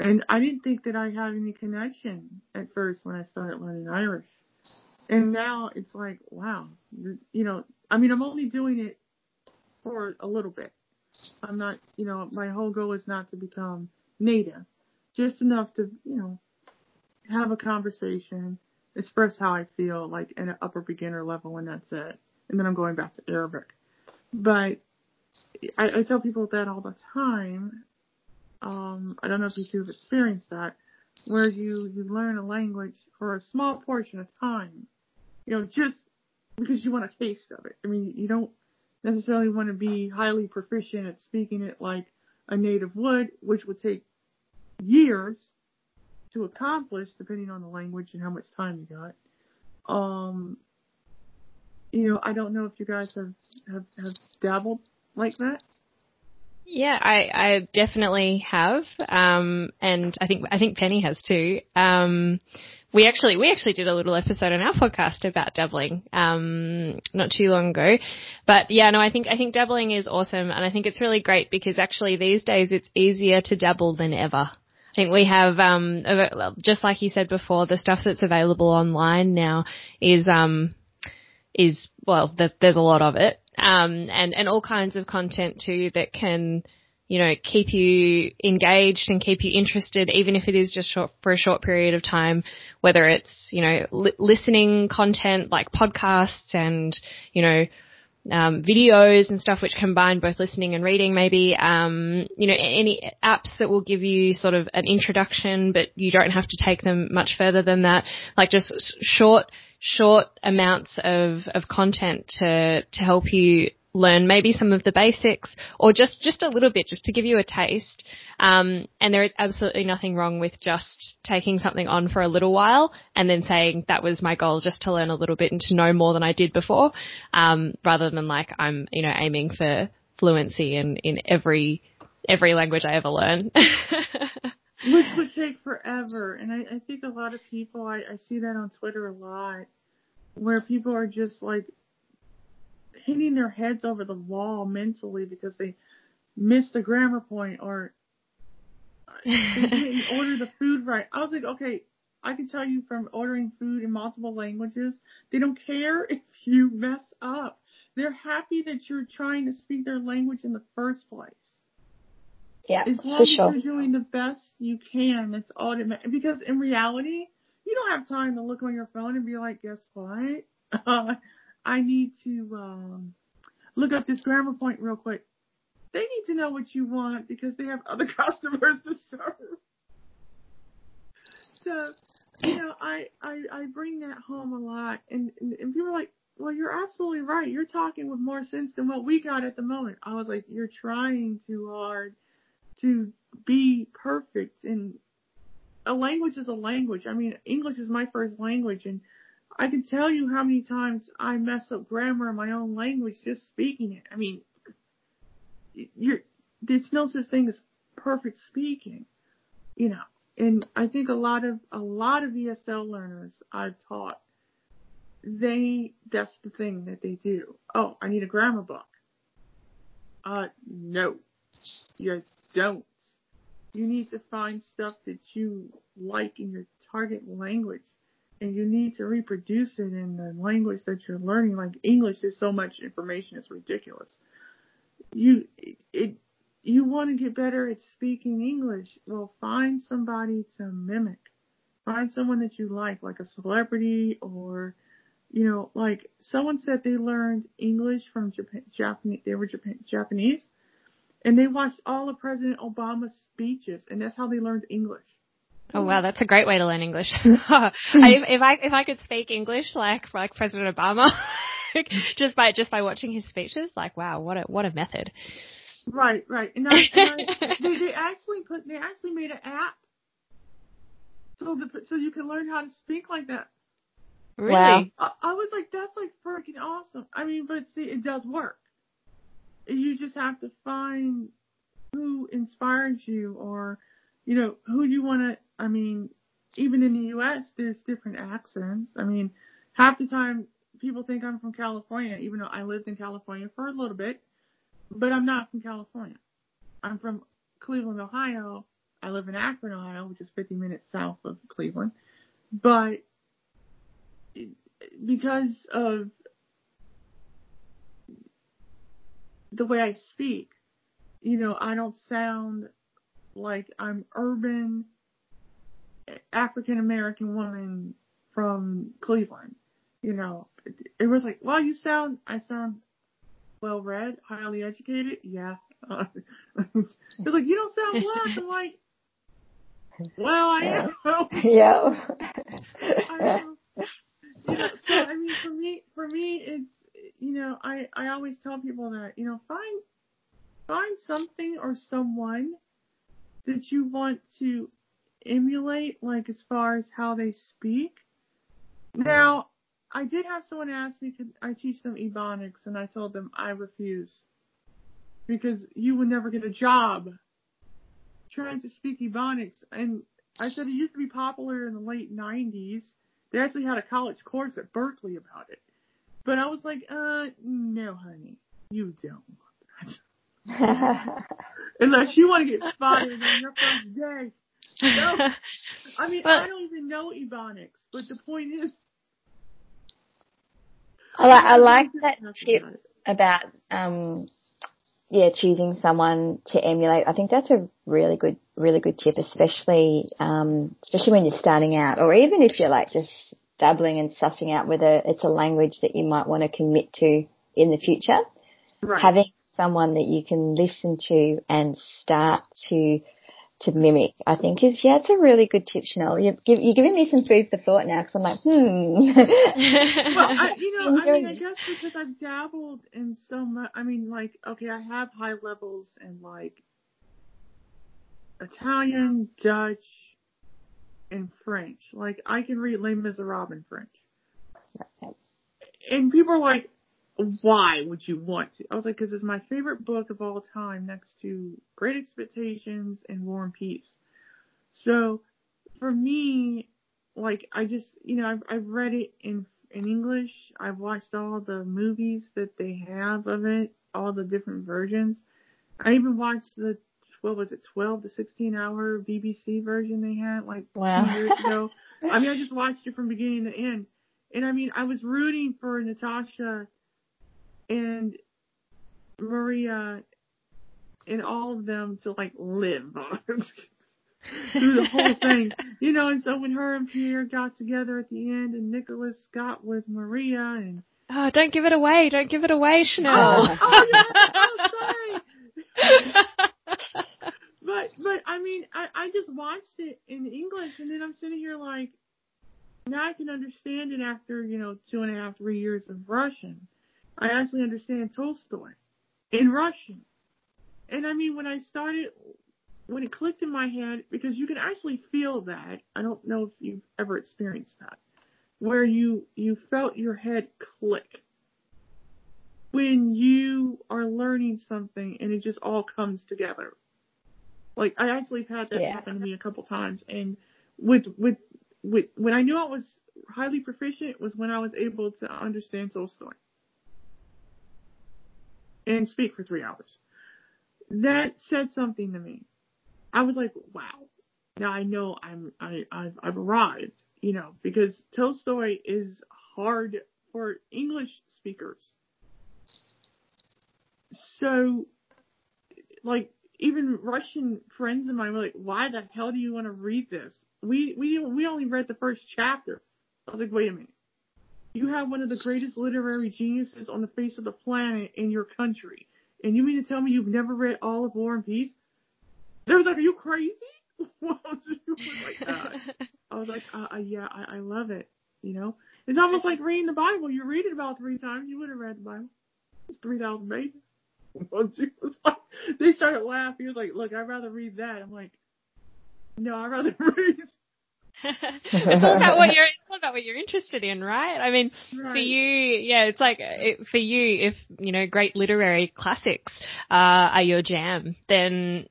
And I didn't think that I had any connection at first when I started learning Irish. And now it's like, wow, you know, I mean, I'm only doing it for a little bit. I'm not, you know, my whole goal is not to become native, just enough to, you know, have a conversation, express how I feel, like at an upper beginner level, and that's it. And then I'm going back to Arabic. But I, I tell people that all the time um, I don't know if you've experienced that, where you, you learn a language for a small portion of time, you know, just because you want a taste of it. I mean, you don't necessarily want to be highly proficient at speaking it like a native would, which would take years to accomplish depending on the language and how much time you got. Um, you know, I don't know if you guys have, have, have dabbled like that. Yeah, I, I definitely have, um, and I think I think Penny has too. Um, we actually we actually did a little episode on our podcast about dabbling um, not too long ago, but yeah, no, I think I think dabbling is awesome, and I think it's really great because actually these days it's easier to dabble than ever. I think we have, um, just like you said before, the stuff that's available online now is, um, is well, there's, there's a lot of it, um, and, and all kinds of content too that can, you know, keep you engaged and keep you interested, even if it is just short, for a short period of time, whether it's, you know, li- listening content like podcasts and, you know, um, videos and stuff which combine both listening and reading maybe, um, you know, any apps that will give you sort of an introduction, but you don't have to take them much further than that. Like just short, short amounts of, of content to, to help you learn maybe some of the basics or just, just a little bit just to give you a taste. Um, and there is absolutely nothing wrong with just taking something on for a little while and then saying that was my goal just to learn a little bit and to know more than I did before. Um, rather than like I'm, you know, aiming for fluency in, in every, every language I ever learn. [LAUGHS] Which [LAUGHS] would take forever. And I, I think a lot of people, I, I see that on Twitter a lot, where people are just like hitting their heads over the wall mentally because they missed the grammar point or they didn't [LAUGHS] order the food right. I was like, okay, I can tell you from ordering food in multiple languages, they don't care [LAUGHS] if you mess up. They're happy that you're trying to speak their language in the first place. Yeah, as long for as sure. you're doing the best you can, that's all that matters. Because in reality, you don't have time to look on your phone and be like, guess what? [LAUGHS] Uh, I need to um, look up this grammar point real quick. They need to know what you want because they have other [LAUGHS] customers to serve. So, you know, I, I, I bring that home a lot and, and, and people are like, well, you're absolutely right. You're talking with more sense than what we got at the moment. I was like, you're trying too hard to be perfect and a language is a language. I mean, English is my first language and I can tell you how many times I mess up grammar in my own language just speaking it. I mean, you're, there's no such thing as perfect speaking, you know, and I think a lot of, a lot of ESL learners I've taught, they, that's the thing that they do. Oh, I need a grammar book. Uh, no, you don't. You need to find stuff that you like in your target language and you need to reproduce it in the language that you're learning. Like English, there's so much information, it's ridiculous. You, it, you want to get better at speaking English. Well, find somebody to mimic. Find someone that you like, like a celebrity or, you know, like someone said they learned English from Japan, Japanese, they were Japan, Japanese and they watched all of President Obama's speeches and that's how they learned English. Oh wow, that's a great way to learn English. [LAUGHS] [LAUGHS] I, if I if I could speak English like like President Obama, [LAUGHS] just by just by watching his speeches, like wow, what a what a method. Right, right. And, I, and I, they they actually put they actually made an app so the so you can learn how to speak like that. Really? Wow. I, I was like, that's like freaking awesome. I mean, but see, it does work. You just have to find who inspires you or you know, who you want to, I mean, even in the U.S., there's different accents. I mean, half the time people think I'm from California, even though I lived in California for a little bit, but I'm not from California. I'm from Cleveland, Ohio. I live in Akron, Ohio, which is 50 minutes south of Cleveland. But because of the way I speak, you know, I don't sound like I'm urban African American woman from Cleveland. You know, it, was like, well, you sound, I sound well read, highly educated. Yeah. Uh, [LAUGHS] it's like, you don't sound black. I'm like, well, I am. [LAUGHS] yeah. [LAUGHS] I You know, so I mean, for me, for me, it's, you know, I, I always tell people that, you know, find, find something or someone that you want to emulate, like as far as how they speak. Now, I did have someone ask me, could I teach them Ebonics? And I told them I refuse. Because you would never get a job trying to speak Ebonics. And I said it used to be popular in the late 90s. They actually had a college course at Berkeley about it. But I was like, uh, no honey, you don't [LAUGHS] Unless you want to get fired on your first day. No. [LAUGHS] I mean, but, I don't even know Ebonics, but the point is. I, like, I like that tip about, um, yeah, choosing someone to emulate. I think that's a really good, really good tip, especially, um, especially when you're starting out or even if you're like just dabbling and sussing out whether it's a language that you might want to commit to in the future. Right. Having someone that you can listen to and start to to mimic, I think is, yeah, it's a really good tip, Chanel. You're, you're giving me some food for thought now because I'm like, hmm. well, I, you know, I mean, I guess because I've dabbled in so much, I mean, like, okay, I have high levels in like Italian, Dutch, and French. Like, I can read Les Miserables in French. And people are like, why would you want to? I was like, because it's my favorite book of all time next to Great Expectations and War and Peace. So for me, like I just, you know, I've, I've read it in, in English. I've watched all the movies that they have of it, all the different versions. I even watched the, what was it, 12 to 16 hour BBC version they had like wow. two years ago. [LAUGHS] I mean, I just watched it from beginning to end. And I mean, I was rooting for Natasha and Maria and all of them to like live [LAUGHS] through the whole thing. You know, and so when her and Pierre got together at the end and Nicholas got with Maria and Oh, don't give it away. Don't give it away, Chanel. Oh, oh, [LAUGHS] yeah. sorry. [LAUGHS] but but I mean, I I just watched it in English, and then I'm sitting here like, now I can understand it after you know two and a half three years of Russian. I actually understand Tolstoy in Russian. And I mean, when I started, when it clicked in my head, because you can actually feel that. I don't know if you've ever experienced that, where you, you felt your head click when you are learning something and it just all comes together. Like I actually had that yeah. happen to me a couple times and with, with, with, when I knew I was highly proficient was when I was able to understand Tolstoy and speak for three hours. That said something to me. I was like, wow. Now I know I'm, I, I've, I've arrived, you know, because Tolstoy is hard for English speakers. So, like, even Russian friends of mine were like, why the hell do you want to read this? We, we, we only read the first chapter. I was like, wait a minute. You have one of the greatest literary geniuses on the face of the planet in your country. And you mean to tell me you've never read all of War and Peace? They was like, are you crazy? [LAUGHS] was like I was like, uh, uh, yeah, I, I love it. You know, it's almost like reading the Bible. You read it about three times. You would have read the Bible. It's 3,000 pages. [LAUGHS] like, they started laughing. He was like, look, I'd rather read that. I'm like, no, I'd rather [LAUGHS] read [LAUGHS] it's all about what you're it's all about what you're interested in, right? I mean, right. for you, yeah, it's like it, for you, if you know great literary classics uh, are your jam, then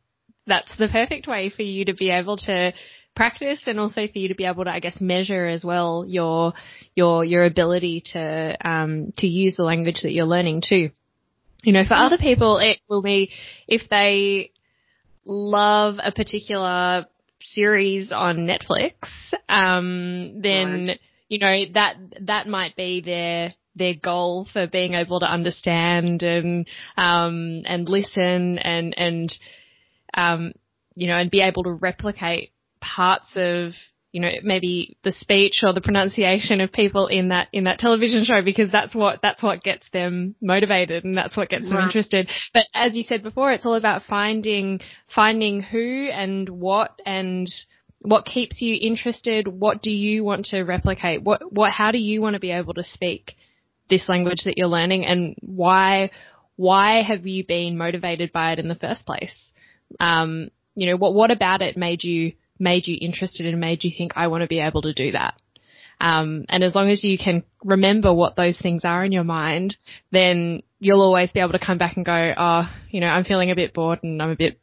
that's the perfect way for you to be able to practice and also for you to be able to, I guess, measure as well your your your ability to um, to use the language that you're learning too. You know, for other people, it will be if they love a particular series on Netflix, um, then right. you know that that might be their their goal for being able to understand and um, and listen and and um, you know and be able to replicate parts of you know, maybe the speech or the pronunciation of people in that, in that television show because that's what, that's what gets them motivated and that's what gets them interested. But as you said before, it's all about finding, finding who and what and what keeps you interested. What do you want to replicate? What, what, how do you want to be able to speak this language that you're learning and why, why have you been motivated by it in the first place? Um, you know, what, what about it made you made you interested and made you think, I want to be able to do that. Um, and as long as you can remember what those things are in your mind, then you'll always be able to come back and go, oh, you know, I'm feeling a bit bored and I'm a bit,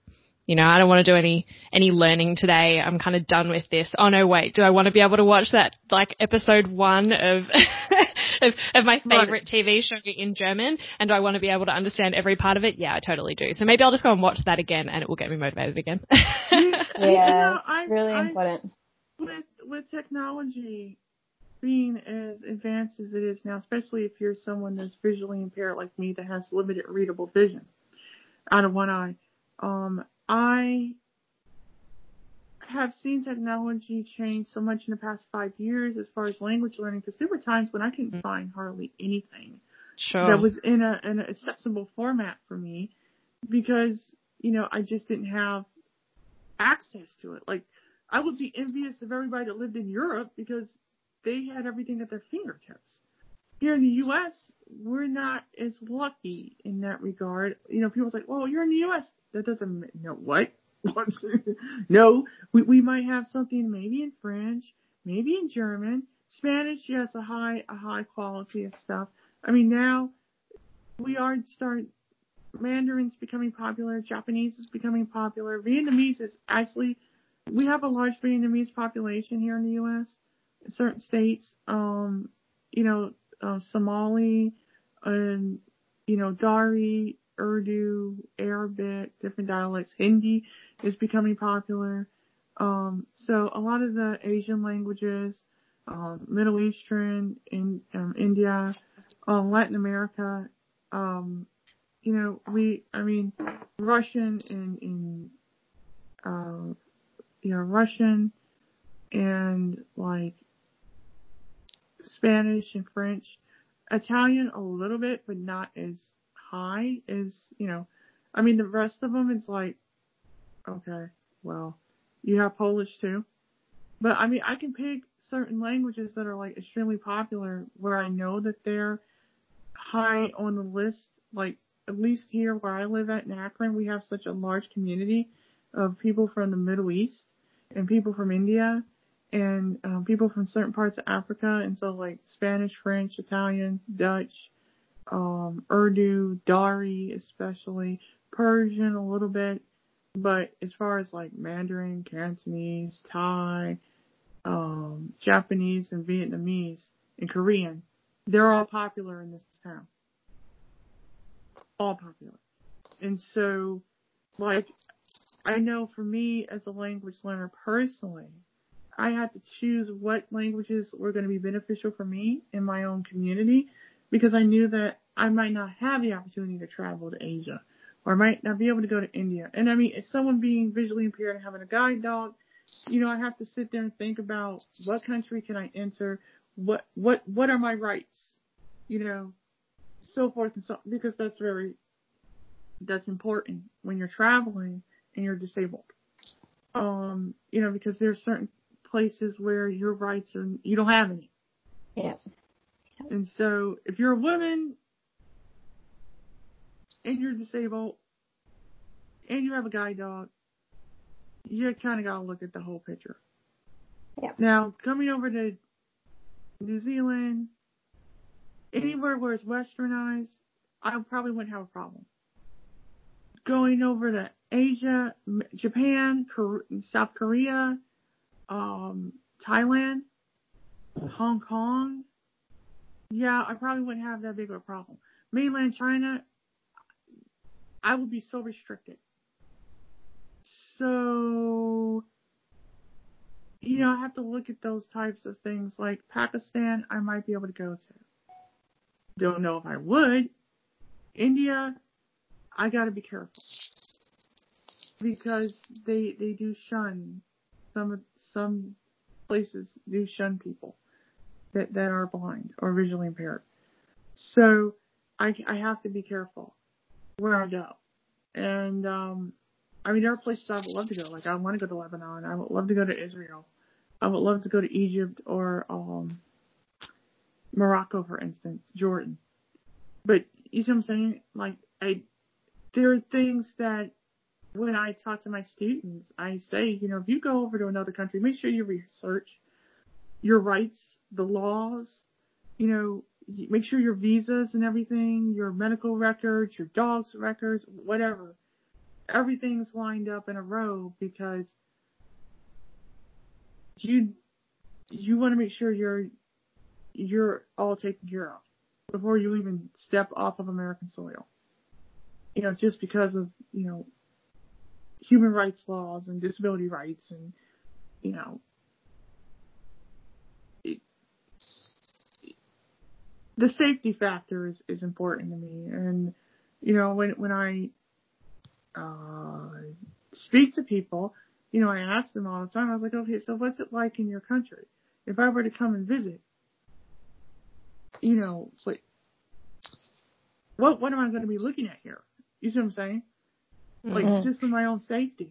you know, I don't want to do any, any learning today. I'm kind of done with this. Oh no, wait, do I want to be able to watch that, like episode one of [LAUGHS] of, of my favorite right. TV show in German and do I want to be able to understand every part of it? Yeah, I totally do. So maybe I'll just go and watch that again and it will get me motivated again. [LAUGHS] yeah, you know, I, really I, important. With, with technology being as advanced as it is now, especially if you're someone that's visually impaired like me that has limited readable vision out of one eye, um, I have seen technology change so much in the past five years as far as language learning because there were times when I couldn't mm-hmm. find hardly anything sure. that was in a in an accessible format for me because you know I just didn't have access to it. Like I would be envious of everybody that lived in Europe because they had everything at their fingertips. Here in the U.S., we're not as lucky in that regard. You know, people's like, "Well, you're in the U.S." That doesn't no [LAUGHS] what no, we, we might have something maybe in French, maybe in German, Spanish. Yes, a high a high quality of stuff. I mean now we are start Mandarin's becoming popular, Japanese is becoming popular, Vietnamese is actually we have a large Vietnamese population here in the U.S. In certain states, um, you know, uh, Somali and you know Dari, Urdu, Arabic, different dialects. Hindi is becoming popular. Um, so a lot of the Asian languages, um, Middle Eastern, in um, India, um, Latin America, um, you know, we, I mean, Russian and, in, uh, you know, Russian and like Spanish and French. Italian a little bit, but not as high as, you know, I mean, the rest of them, it's like, okay, well, you have Polish too. But I mean, I can pick certain languages that are like extremely popular where I know that they're high on the list. Like, at least here where I live at in Akron, we have such a large community of people from the Middle East and people from India and um, people from certain parts of Africa. And so like Spanish, French, Italian, Dutch, um, Urdu, Dari especially, Persian a little bit. But as far as like Mandarin, Cantonese, Thai, um, Japanese and Vietnamese and Korean, they're all popular in this town. All popular. And so, like, I know for me as a language learner personally, I had to choose what languages were going to be beneficial for me in my own community because I knew that I might not have the opportunity to travel to Asia or might not be able to go to India. And I mean, as someone being visually impaired and having a guide dog, you know, I have to sit there and think about what country can I enter? What, what, what are my rights? You know, so forth and so, because that's very, that's important when you're traveling and you're disabled. Um, you know, because there's certain places where your rights are, you don't have any. Yeah. And so if you're a woman and you're disabled and you have a guide dog, you kind of got to look at the whole picture. Yeah. Now, coming over to New Zealand, anywhere where it's westernized, I probably wouldn't have a problem. Going over to Asia, Japan, South Korea, um, Thailand, Hong Kong, yeah, I probably wouldn't have that big of a problem. Mainland China, I would be so restricted. So, you know, I have to look at those types of things. Like Pakistan, I might be able to go to. Don't know if I would. India, I gotta be careful. Because they, they do shun, some, some places do shun people that, that are blind or visually impaired. So I, I have to be careful where I go. And, um, I mean, there are places I would love to go. Like I want to go to Lebanon. I would love to go to Israel. I would love to go to Egypt or, um, Morocco, for instance, Jordan. But you see what I'm saying? Like I, there are things that when I talk to my students, I say, you know, if you go over to another country, make sure you research your rights, the laws, you know, make sure your visas and everything, your medical records, your dog's records, whatever, everything's lined up in a row because you, you want to make sure you're, you're all taken care of before you even step off of American soil. You know, just because of, you know, human rights laws and disability rights and, you know, the safety factor is, is important to me. And, you know, when, when I, uh, speak to people, you know, I ask them all the time, I was like, okay, so what's it like in your country? If I were to come and visit, you know, like, what, what am I going to be looking at here? You see what I'm saying? Like, mm-hmm. just for my own safety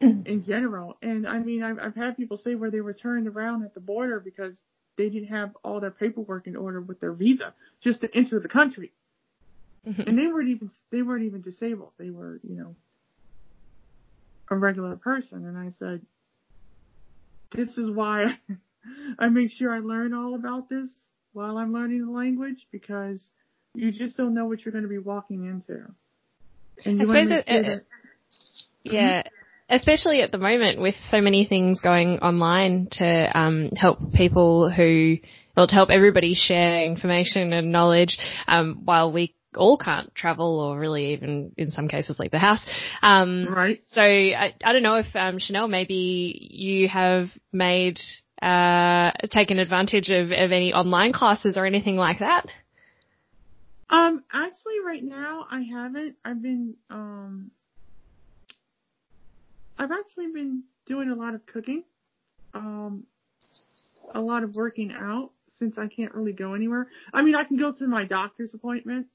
in general. And I mean, I've, I've had people say where they were turned around at the border because they didn't have all their paperwork in order with their visa just to enter the country. Mm-hmm. And they weren't even they weren't even disabled. They were, you know, a regular person. And I said, this is why [LAUGHS] I make sure I learn all about this while I'm learning the language because you just don't know what you're going to be walking into. And I suppose it, it, yeah, especially at the moment with so many things going online to um, help people who, well, to help everybody share information and knowledge um, while we all can't travel or really even in some cases leave the house. Um, right. So I, I don't know if um, Chanel, maybe you have made uh, taken advantage of, of any online classes or anything like that. Um, actually, right now I haven't. I've been um I've actually been doing a lot of cooking, um, a lot of working out. since I can't really go anywhere. I mean, I can go to my doctor's appointments,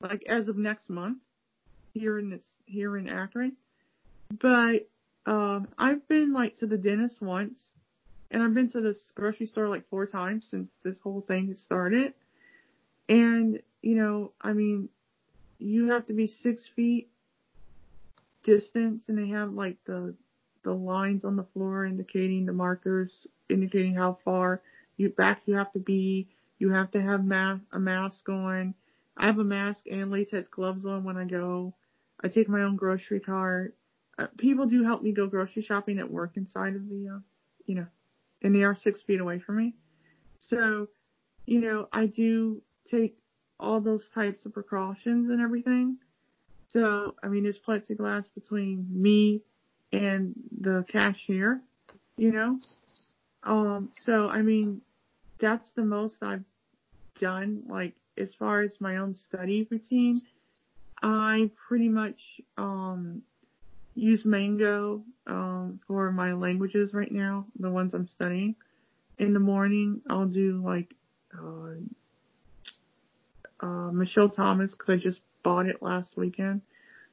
like as of next month, here in this here in Akron. But um, I've been like to the dentist once, and I've been to this grocery store like four times since this whole thing has started. And you know, I mean, you have to be six feet distance, and they have like the the lines on the floor indicating the markers indicating how far you back you have to be. You have to have ma- a mask on. I have a mask and latex gloves on when I go. I take my own grocery cart. Uh, people do help me go grocery shopping at work inside of the, uh, you know, and they are six feet away from me. So, you know, I do take all those types of precautions and everything. So, I mean, there's plexiglass between me and the cashier, you know. Um, so I mean, that's the most I've done. Like as far as my own study routine, I pretty much um use Mango um for my languages right now, the ones I'm studying. In the morning, I'll do like uh, uh Michel Thomas because I just bought it last weekend.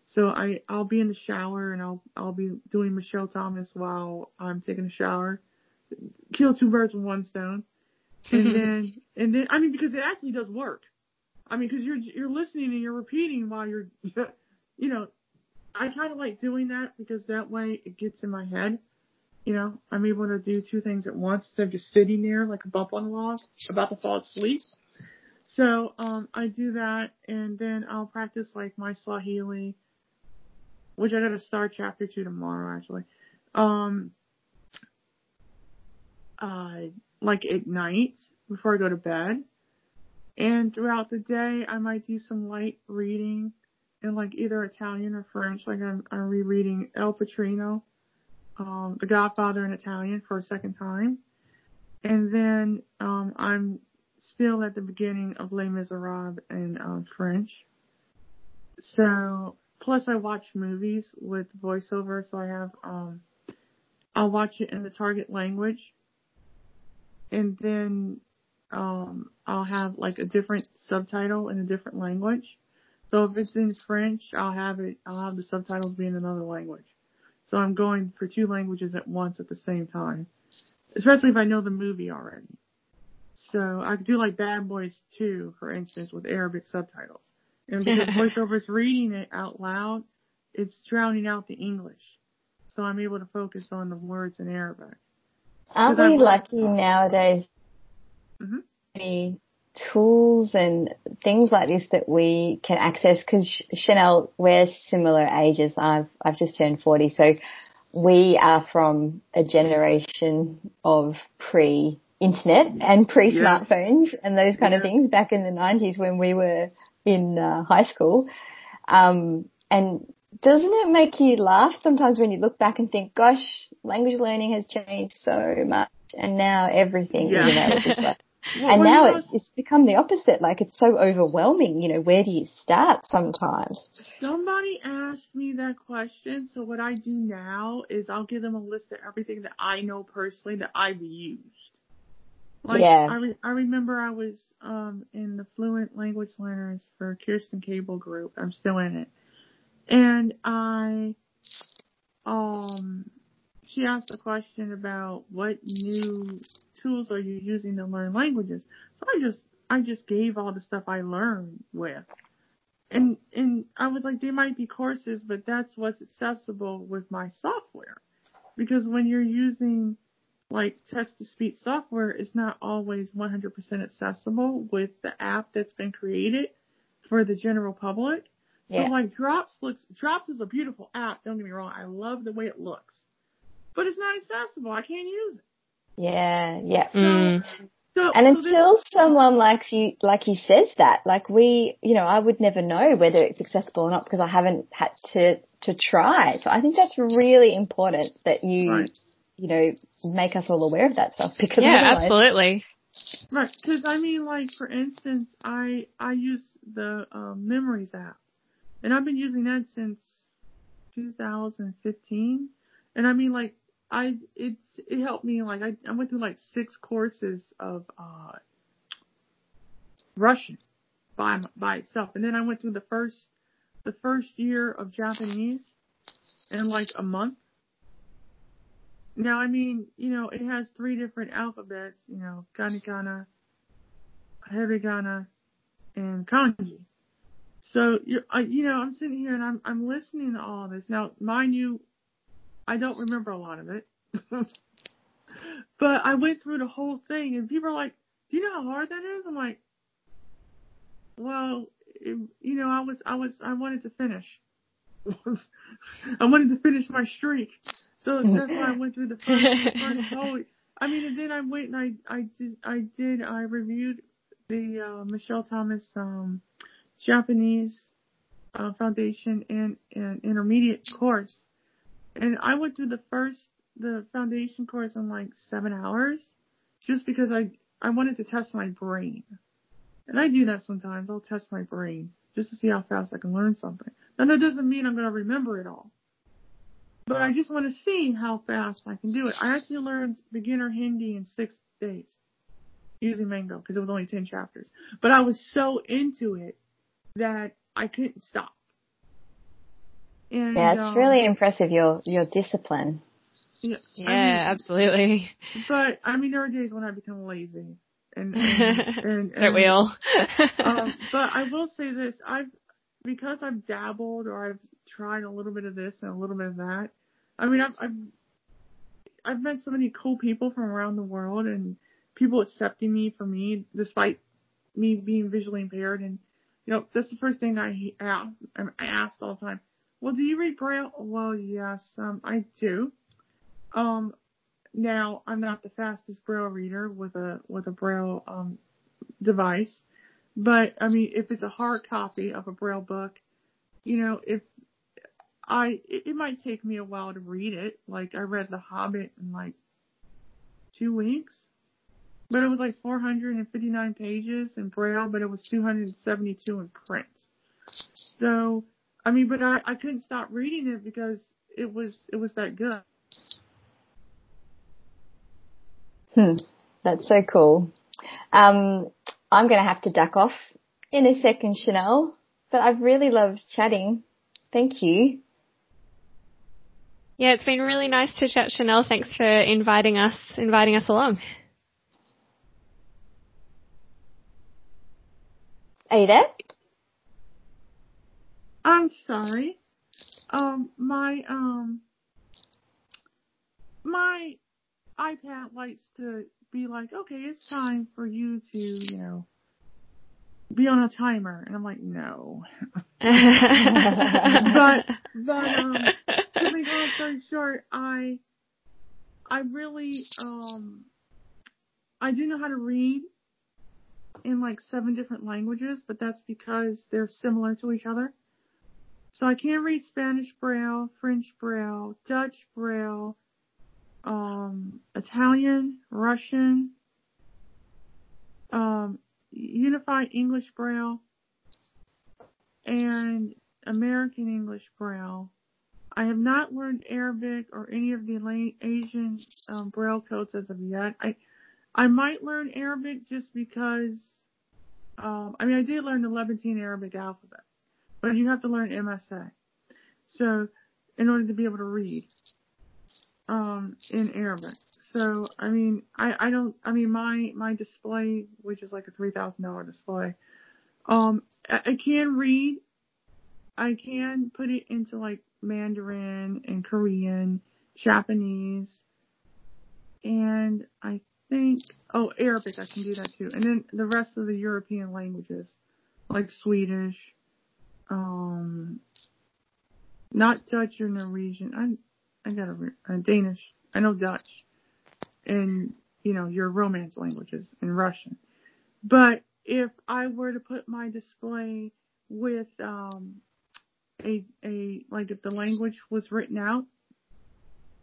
So I I'll be in the shower and I'll I'll be doing Michel Thomas while I'm taking a shower. Kill two birds with one stone. And [LAUGHS] then and then I mean because it actually does work. I mean because you're you're listening and you're repeating while you're [LAUGHS] you know I kind of like doing that because that way it gets in my head. You know, I'm able to do two things at once instead of just sitting there like a bump on the log about to fall asleep. So um I do that and then I'll practice like my Swahili which I gotta start chapter two tomorrow actually. Um, uh, like at night before I go to bed. And throughout the day, I might do some light reading in like either Italian or French. Like I'm, I'm rereading El Padrino, um, The Godfather in Italian for a second time. And then, um, I'm still at the beginning of Les Miserables in, um, French. So Plus, I watch movies with voiceover, so I have um, I'll watch it in the target language, and then um, I'll have like a different subtitle in a different language. So if it's in French, I'll have it. I'll have the subtitles be in another language. So I'm going for two languages at once at the same time, especially if I know the movie already. So I could do like Bad Boys 2, for instance, with Arabic subtitles. And because [LAUGHS] voiceover's reading it out loud, it's drowning out the English. So I'm able to focus on the words in Arabic. Aren't we lucky nowadays? Mm-hmm. The tools and things like this that we can access because Chanel, we're similar ages. I've, I've just turned 40. So we are from a generation of pre internet and pre smartphones yeah. and those kind yeah. of things back in the 90s when we were in uh, high school. Um, and doesn't it make you laugh sometimes when you look back and think, gosh, language learning has changed so much and now everything, yeah. you know, like, [LAUGHS] well, and now it's, it's become the opposite. Like it's so overwhelming. You know, where do you start sometimes? Somebody asked me that question. So what I do now is I'll give them a list of everything that I know personally that I've used. Like, yeah. I, re- I remember I was um in the Fluent Language Learners for Kerstin Cable group. I'm still in it. And I um she asked a question about what new tools are you using to learn languages. So I just I just gave all the stuff I learned with. And and I was like, there might be courses, but that's what's accessible with my software. Because when you're using like text to speech software is not always 100% accessible with the app that's been created for the general public. So yeah. like Drops looks, Drops is a beautiful app. Don't get me wrong. I love the way it looks, but it's not accessible. I can't use it. Yeah. Yeah. So, mm. so, and so until this, someone like you, like he says that, like we, you know, I would never know whether it's accessible or not because I haven't had to, to try. So I think that's really important that you, right you know, make us all aware of that stuff because yeah, absolutely. Right, because I mean, like for instance, I I use the um, Memrise app, and I've been using that since 2015. And I mean, like I it it helped me like I I went through like six courses of uh Russian by by itself, and then I went through the first the first year of Japanese in like a month. Now I mean you know it has three different alphabets, you know katakana, hiragana, and kanji. So you're, I, you know I'm sitting here and I'm I'm listening to all this. Now mind you, I don't remember a lot of it. [LAUGHS] but I went through the whole thing and people are like, do you know how hard that is? I'm like, well, it, you know, I was, I was, I wanted to finish. [LAUGHS] I wanted to finish my streak. So that's why I went through the first, first [LAUGHS] whole, I mean, and then I went and I, I did, I did, I reviewed the, uh, Michel Thomas, um, Japanese, uh, foundation and, and intermediate course. And I went through the first, the foundation course in like seven hours just because I, I wanted to test my brain. And I do that sometimes. I'll test my brain just to see how fast I can learn something. Now that doesn't mean I'm going to remember it all. But I just want to see how fast I can do it. I actually learned beginner Hindi in six days using Mango because it was only 10 chapters. But I was so into it that I couldn't stop. And, yeah, it's um, really impressive your your discipline. Yeah, yeah, I mean, absolutely. But I mean, there are days when I become lazy, and [LAUGHS] and, and, and we all? um, [LAUGHS] but I will say this: I've because I've dabbled or I've tried a little bit of this and a little bit of that. I mean, I've I've, I've met so many cool people from around the world, and people accepting me for me despite me being visually impaired. And you know, that's the first thing I ask. I ask all the time well, do you read Braille? Well, yes, um, I do. Um, now I'm not the fastest Braille reader with a with a Braille um, device, but I mean, if it's a hard copy of a Braille book, you know, if I it, it might take me a while to read it. Like I read The Hobbit in like two weeks, but it was like 459 pages in Braille, but it was 272 in print. So I mean, but I, I couldn't stop reading it because it was it was that good. Hmm, that's so cool. Um, I'm going to have to duck off in a second, Chanel, but I've really loved chatting. Thank you. Yeah, it's been really nice to chat, Chanel. Thanks for inviting us, inviting us along. Are you there? I'm sorry. Um, my, um, my iPad likes to be like, okay, it's time for you to, you know, be on a timer. And I'm like, no. [LAUGHS] but, but, um, to make long story short, I, I really, um, I do know how to read in like seven different languages, but that's because they're similar to each other. So I can read Spanish Braille, French Braille, Dutch Braille, um, Italian, Russian, um, Unified English Braille, and American English Braille. I have not learned Arabic or any of the Asian um, Braille codes as of yet. I I might learn Arabic just because. Um, I mean, I did learn the Levantine Arabic alphabet, but you have to learn MSA. So, in order to be able to read, um, in Arabic. So, I mean, I, I don't, I mean, my, my display, which is like a $3,000 display, um, I, I can read, I can put it into like Mandarin and Korean, Japanese, and I think, oh, Arabic, I can do that too. And then the rest of the European languages, like Swedish, um, not Dutch or Norwegian. I I got a Danish. I know Dutch, and you know your Romance languages in Russian. But if I were to put my display with um a a like if the language was written out,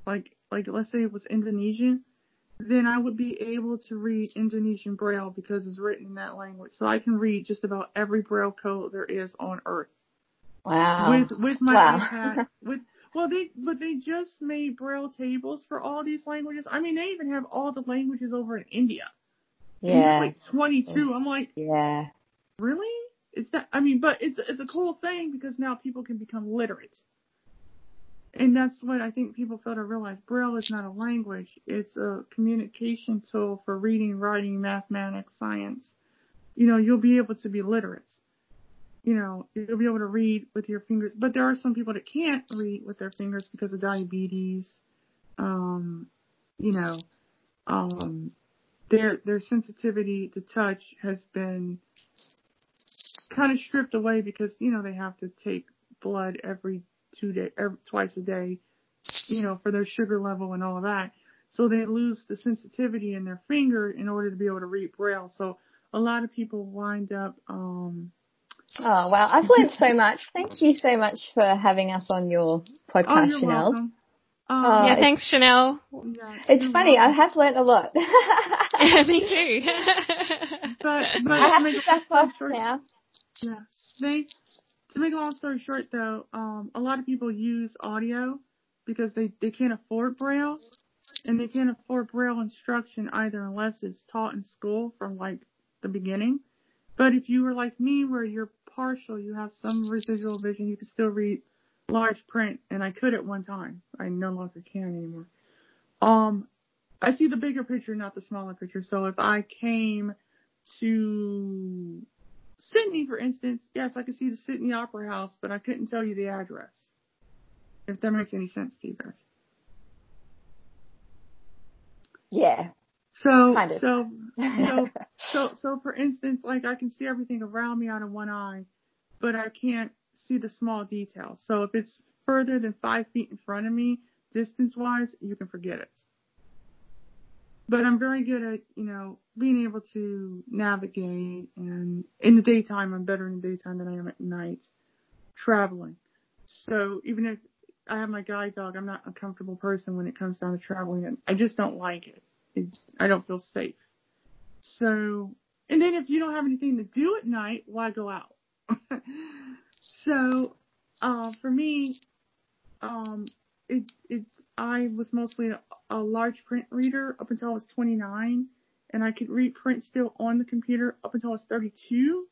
like like let's say it was Indonesian, then I would be able to read Indonesian Braille because it's written in that language. So I can read just about every Braille code there is on earth. Wow. With with my wow. iPad [LAUGHS] with Well, they but they just made braille tables for all these languages. I mean, they even have all the languages over in India. Yeah. like 22. I'm like, Yeah. really? It's that. I mean, but it's it's a cool thing because now people can become literate. And that's what I think people fail to realize. Braille is not a language. It's a communication tool for reading, writing, mathematics, science. You know, you'll be able to be literate. You know, you'll be able to read with your fingers. But there are some people that can't read with their fingers because of diabetes. Um, you know, um, their, their sensitivity to touch has been kind of stripped away because, you know, they have to take blood every two day, every, twice a day, you know, for their sugar level and all of that. So they lose the sensitivity in their finger in order to be able to read braille. So a lot of people wind up, um, Oh wow, I've learned so much. Thank you so much for having us on your oh, podcast, you're Chanel. welcome. Oh, Um, yeah, thanks, Chanel. It's you're funny, I have learned a lot. [LAUGHS] Me too. But, but I to have make to a back long off story now. Yeah. They, to make a long story short though, um, a lot of people use audio because they, they can't afford braille and they can't afford braille instruction either unless it's taught in school from like the beginning. But if you were like me where you're partial, you have some residual vision, you can still read large print and I could at one time. I no longer can anymore. Um, I see the bigger picture, not the smaller picture. So if I came to Sydney, for instance, yes, I could see the Sydney Opera House, but I couldn't tell you the address. If that makes any sense to you guys. Yeah. So, Kind of. so, so, [LAUGHS] so, so for instance, like I can see everything around me out of one eye, but I can't see the small details. So if it's further than five feet in front of me, distance wise, you can forget it. But I'm very good at, you know, being able to navigate and in the daytime, I'm better in the daytime than I am at night traveling. So even if I have my guide dog, I'm not a comfortable person when it comes down to traveling and I just don't like it. it I don't feel safe. So, and then if you don't have anything to do at night, why go out? [LAUGHS] so, uh, for me, um, it, it, I was mostly a, a large print reader up until I was 29 and I could read print still on the computer up until I was 32.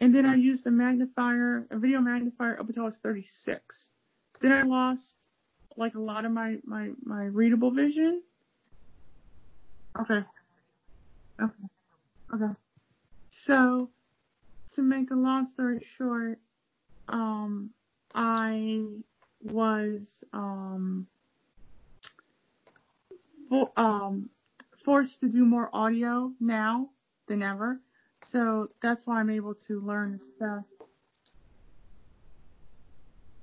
And then I used a magnifier, a video magnifier up until I was 36. Then I lost like a lot of my, my, my readable vision. Okay. Okay. Okay. So, to make a long story short, um, I was, um, um, forced to do more audio now than ever. So that's why I'm able to learn stuff.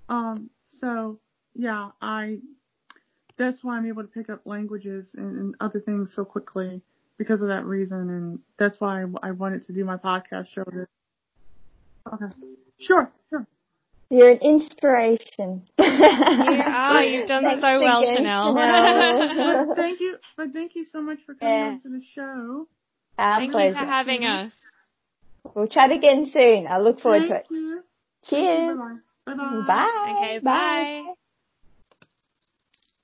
Um, so yeah, I, that's why I'm able to pick up languages and, and other things so quickly because of that reason. And that's why I, I wanted to do my podcast show. This. Okay. Sure, sure. You're an inspiration. You are. You've done Thanks so well, again, Chanel. Chanel. But thank you, but thank you so much for coming Yeah. on to the show. Our Thank pleasure. you for having mm-hmm. us. We'll chat again soon. I look forward to it. you. Cheers. Bye bye. Bye bye. Bye. Okay, bye.